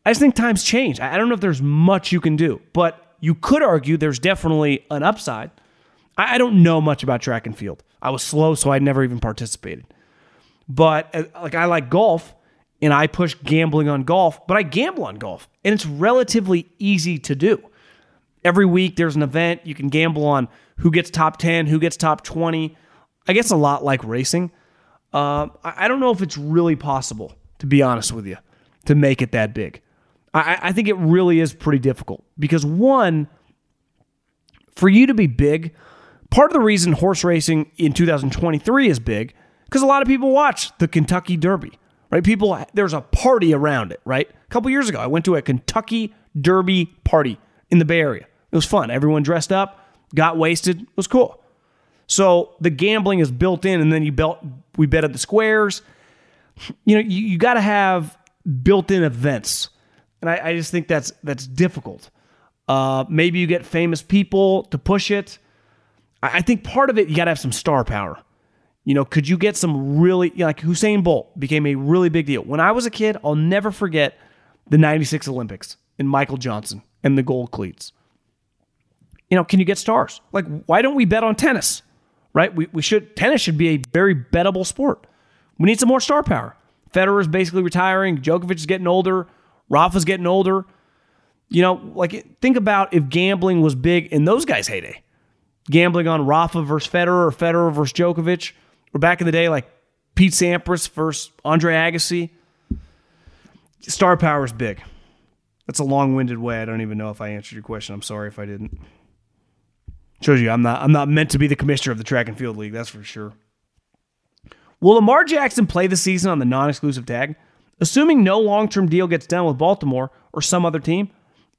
I just think times change. I don't know if there's much you can do, but you could argue there's definitely an upside. I don't know much about track and field. I was slow, so I never even participated. But uh, like I like golf and I push gambling on golf, but I gamble on golf and it's relatively easy to do. Every week there's an event you can gamble on who gets top 10, who gets top 20. I guess a lot like racing. Uh, I don't know if it's really possible, to be honest with you, to make it that big. I, I think it really is pretty difficult because, one, for you to be big, part of the reason horse racing in 2023 is big because a lot of people watch the Kentucky Derby, right? People, there's a party around it, right? A couple years ago, I went to a Kentucky Derby party in the Bay Area. It was fun. Everyone dressed up, got wasted. Was cool. So the gambling is built in, and then you built we bet at the squares. You know, you, you got to have built-in events, and I, I, just think that's that's difficult. Uh, maybe you get famous people to push it. I, I think part of it you got to have some star power. You know, could you get some really, you know, like Usain Bolt became a really big deal. When I was a kid, I'll never forget the 96 Olympics and Michael Johnson and the gold cleats. You know, can you get stars? Like, why don't we bet on tennis? Right? We, we should, tennis should be a very bettable sport. We need some more star power. Federer's basically retiring. Djokovic is getting older. Rafa's getting older. You know, like, think about if gambling was big in those guys' heyday. Gambling on Rafa versus Federer or Federer versus Djokovic or back in the day, like Pete Sampras versus Andre Agassi. Star power is big. That's a long-winded way. I don't even know if I answered your question. I'm sorry if I didn't. Shows you I'm not I'm not meant to be the commissioner of the track and field league. That's for sure. Will Lamar Jackson play the season on the non-exclusive tag, assuming no long-term deal gets done with Baltimore or some other team?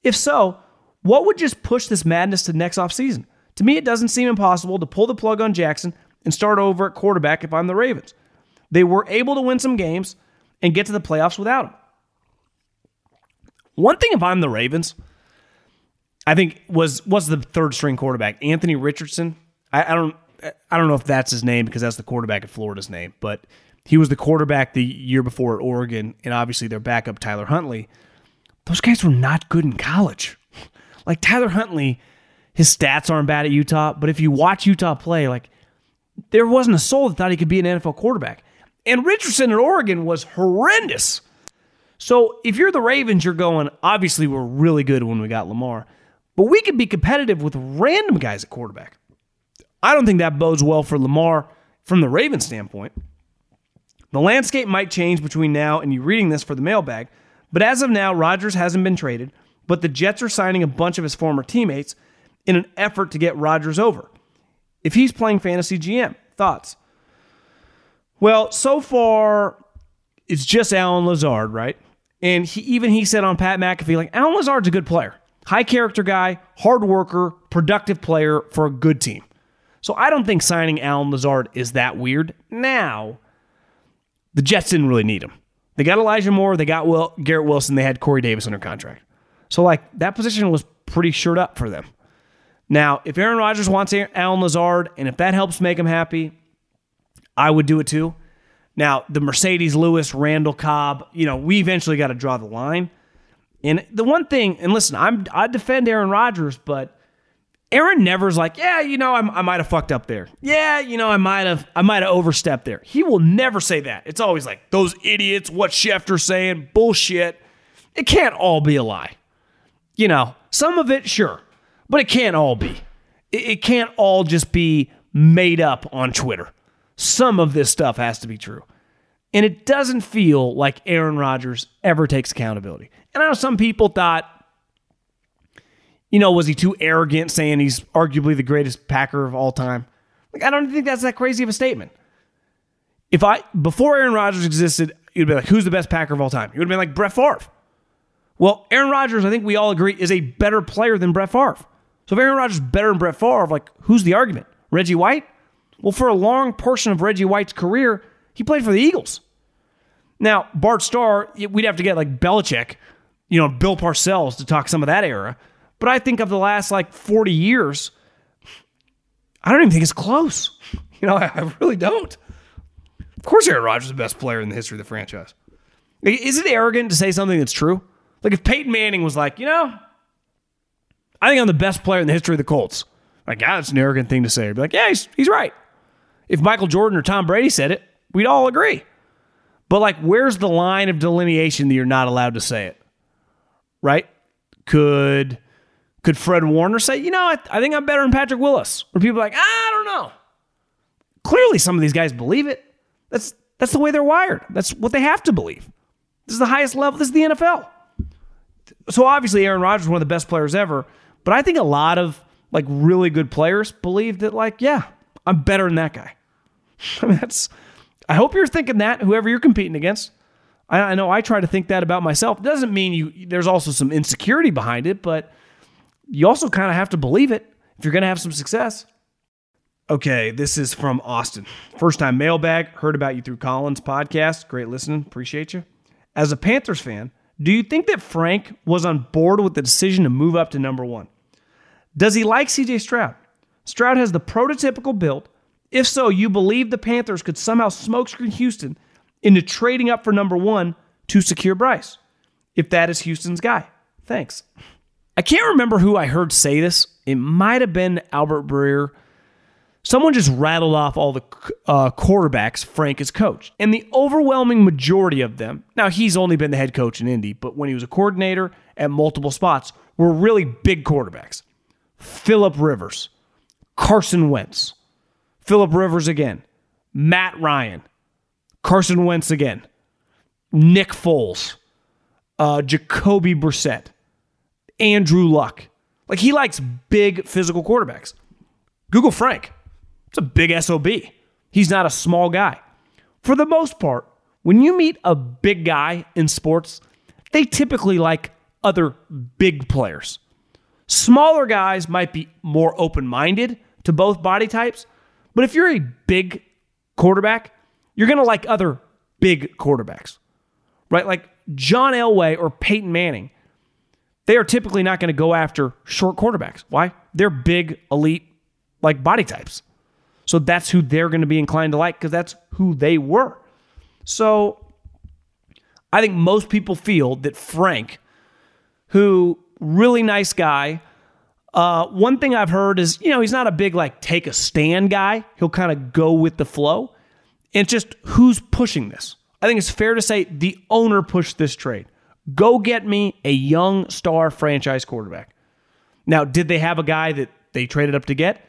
If so, what would just push this madness to next offseason? To me, it doesn't seem impossible to pull the plug on Jackson and start over at quarterback if I'm the Ravens. They were able to win some games and get to the playoffs without him. One thing if I'm the Ravens, I think was was the third string quarterback, Anthony Richardson. I, I don't I don't know if that's his name because that's the quarterback at Florida's name, but he was the quarterback the year before at Oregon, and obviously their backup Tyler Huntley. Those guys were not good in college. Like Tyler Huntley, his stats aren't bad at Utah, but if you watch Utah play, like there wasn't a soul that thought he could be an NFL quarterback. And Richardson at Oregon was horrendous. So if you're the Ravens, you're going, obviously, we're really good when we got Lamar, but we could be competitive with random guys at quarterback. I don't think that bodes well for Lamar from the Ravens standpoint. The landscape might change between now and you reading this for the mailbag, but as of now, Rodgers hasn't been traded, but the Jets are signing a bunch of his former teammates in an effort to get Rodgers over if he's playing fantasy GM. Thoughts? Well, so far, it's just Allen Lazard, right? And he, even he said on Pat McAfee, like, Allen Lazard's a good player. High character guy, hard worker, productive player for a good team. So I don't think signing Allen Lazard is that weird. Now, the Jets didn't really need him. They got Elijah Moore, they got Will, Garrett Wilson, they had Corey Davis under contract. So, like, that position was pretty shored up for them. Now, if Aaron Rodgers wants Allen Lazard, and if that helps make him happy, I would do it too. Now, the Marcedes Lewis, Randall Cobb, you know, we eventually got to draw the line. And the one thing, and listen, I'm I defend Aaron Rodgers, but Aaron never's like, yeah, you know, I'm, i might have fucked up there. Yeah, you know, I might have, I might have overstepped there. He will never say that. It's always like those idiots. What Schefter's saying, bullshit. It can't all be a lie. You know, some of it, sure, but it can't all be. It, it can't all just be made up on Twitter. Some of this stuff has to be true. And it doesn't feel like Aaron Rodgers ever takes accountability. And I know some people thought you know, was he too arrogant saying he's arguably the greatest Packer of all time? Like, I don't think that's that crazy of a statement. If I, before Aaron Rodgers existed, you'd be like, who's the best Packer of all time? You would have been like Brett Favre. Well, Aaron Rodgers, I think we all agree, is a better player than Brett Favre. So if Aaron Rodgers is better than Brett Favre, like, who's the argument? Reggie White? Well, for a long portion of Reggie White's career, he played for the Eagles. Now, Bart Starr, we'd have to get like Belichick, you know, Bill Parcells to talk some of that era. But I think of the last like 40 years, I don't even think it's close. You know, I really don't. Of course, Aaron Rodgers is the best player in the history of the franchise. Is it arrogant to say something that's true? Like if Peyton Manning was like, you know, I think I'm the best player in the history of the Colts. Like, yeah, it's an arrogant thing to say. I'd be like, yeah, he's, he's right. If Michael Jordan or Tom Brady said it, we'd all agree. But like, where's the line of delineation that you're not allowed to say it? Right? Could could Fred Warner say, you know, I, I think I'm better than Patrick Willis? Or people like, I don't know. Clearly, some of these guys believe it. That's that's the way they're wired. That's what they have to believe. This is the highest level. This is the NFL. So obviously, Aaron Rodgers is one of the best players ever. But I think a lot of like really good players believe that, like, yeah, I'm better than that guy. I mean, that's. I hope you're thinking that. Whoever you're competing against. I, I know I try to think that about myself. Doesn't mean you. There's also some insecurity behind it, but you also kind of have to believe it if you're going to have some success. Okay, this is from Austin. First time mailbag. Heard about you through Colin's podcast. Great listening. Appreciate you. As a Panthers fan, do you think that Frank was on board with the decision to move up to number one? Does he like CJ Stroud? Stroud has the prototypical build. If so, you believe the Panthers could somehow smokescreen Houston into trading up for number one to secure Bryce, if that is Houston's guy. Thanks. I can't remember who I heard say this. It might have been Albert Breer. Someone just rattled off all the uh, quarterbacks Frank has coached. And the overwhelming majority of them, now he's only been the head coach in Indy, but when he was a coordinator at multiple spots, were really big quarterbacks. Philip Rivers, Carson Wentz, Philip Rivers again, Matt Ryan, Carson Wentz again, Nick Foles, uh, Jacoby Brissett. Andrew Luck. Like he likes big physical quarterbacks. Google Frank. It's a big SOB. He's not a small guy. For the most part, when you meet a big guy in sports, they typically like other big players. Smaller guys might be more open minded to both body types, but if you're a big quarterback, you're going to like other big quarterbacks, right? Like John Elway or Peyton Manning they are typically not going to go after short quarterbacks. Why? They're big, elite, like body types. So that's who they're going to be inclined to like because that's who they were. So I think most people feel that Frank, who really nice guy, uh, one thing I've heard is, you know, he's not a big like take a stand guy. He'll kind of go with the flow. And just who's pushing this? I think it's fair to say the owner pushed this trade. Go get me a young star franchise quarterback. Now, did they have a guy that they traded up to get?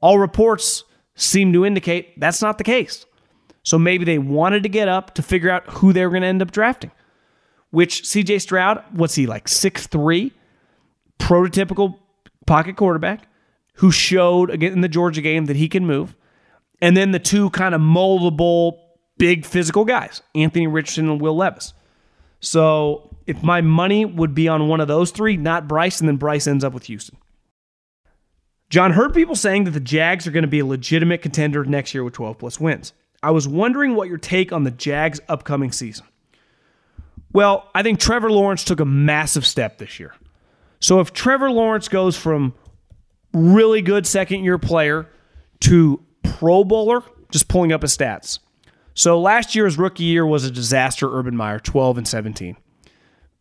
All reports seem to indicate that's not the case. So maybe they wanted to get up to figure out who they were going to end up drafting. Which CJ Stroud, what's he like, six three, prototypical pocket quarterback who showed again in the Georgia game that he can move. And then the two kind of moldable, big physical guys, Anthony Richardson and Will Levis. So if my money would be on one of those three, not Bryce, and then Bryce ends up with Houston. John heard people saying that the Jags are going to be a legitimate contender next year with 12 plus wins. I was wondering what your take on the Jags' upcoming season. Well, I think Trevor Lawrence took a massive step this year. So if Trevor Lawrence goes from really good second year player to Pro Bowler, just pulling up his stats. So last year's rookie year was a disaster, Urban Meyer, 12 and 17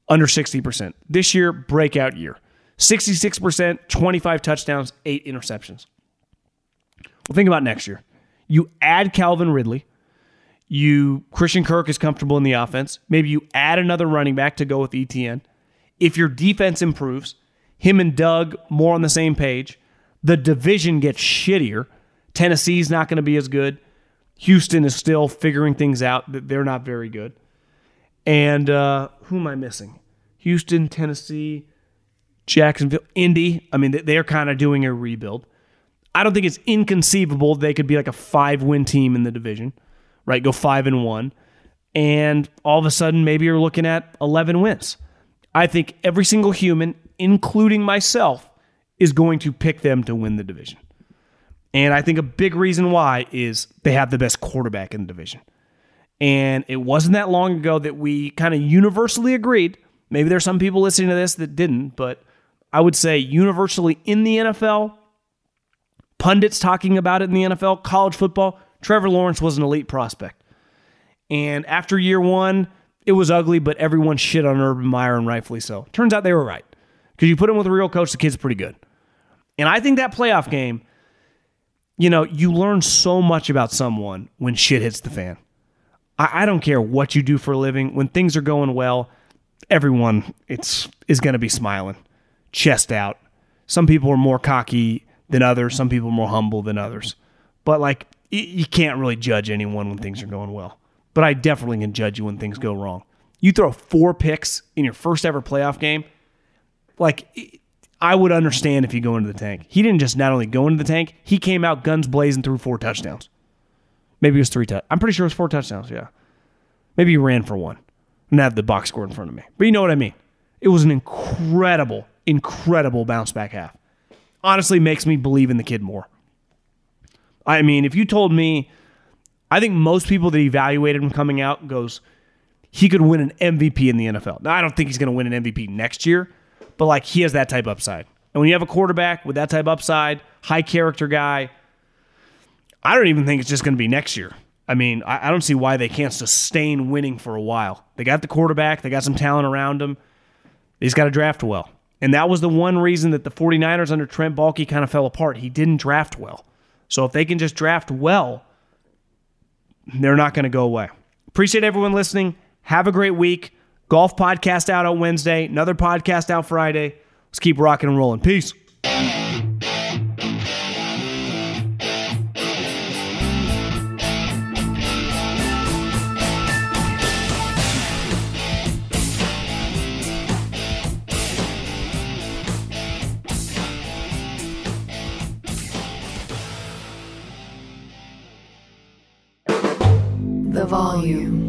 under 60%. This year, breakout year. 66%, 25 touchdowns, eight interceptions. Well, think about next year. You add Calvin Ridley. You Christian Kirk is comfortable in the offense. Maybe you add another running back to go with ETN. If your defense improves, him and Doug more on the same page. The division gets shittier. Tennessee's not going to be as good. Houston is still figuring things out. That they're not very good. And uh, who am I missing? Houston, Tennessee, Jacksonville, Indy. I mean, they're kind of doing a rebuild. I don't think it's inconceivable they could be like a five win team in the division, right? Go five and one. And all of a sudden, maybe you're looking at 11 wins. I think every single human, including myself, is going to pick them to win the division. And I think a big reason why is they have the best quarterback in the division. And it wasn't that long ago that we kind of universally agreed. Maybe there's some people listening to this that didn't, but I would say universally in the NFL, pundits talking about it in the NFL, college football, Trevor Lawrence was an elite prospect. And after year one, it was ugly, but everyone shit on Urban Meyer, and rightfully so. Turns out they were right. Because you put him with a real coach, the kid's pretty good. And I think that playoff game, you know, you learn so much about someone when shit hits the fan. I, I don't care what you do for a living. When things are going well, everyone it's is going to be smiling, chest out. Some people are more cocky than others. Some people are more humble than others. But like, you can't really judge anyone when things are going well. But I definitely can judge you when things go wrong. You throw four picks in your first ever playoff game, like I would understand if you go into the tank. He didn't just not only go into the tank, he came out guns blazing through four touchdowns. Maybe it was three touchdowns. I'm pretty sure it was four touchdowns, yeah. Maybe he ran for one and have the box score in front of me. But you know what I mean. It was an incredible, incredible bounce back half. Honestly, makes me believe in the kid more. I mean, if you told me, I think most people that evaluated him coming out goes, he could win an MVP in the NFL. Now, I don't think he's going to win an MVP next year, but like he has that type upside. And when you have a quarterback with that type upside, high character guy, I don't even think it's just going to be next year. I mean, I, I, don't see why they can't sustain winning for a while. They got the quarterback, they got some talent around. They just got to draft well. And that was the one reason that the 49ers under Trent Baalke kind of fell apart. He didn't draft well. So if they can just draft well, they're not going to go away. Appreciate everyone listening. Have a great week. Golf podcast out on Wednesday, another podcast out Friday. Let's keep rocking and rolling. Peace. The volume.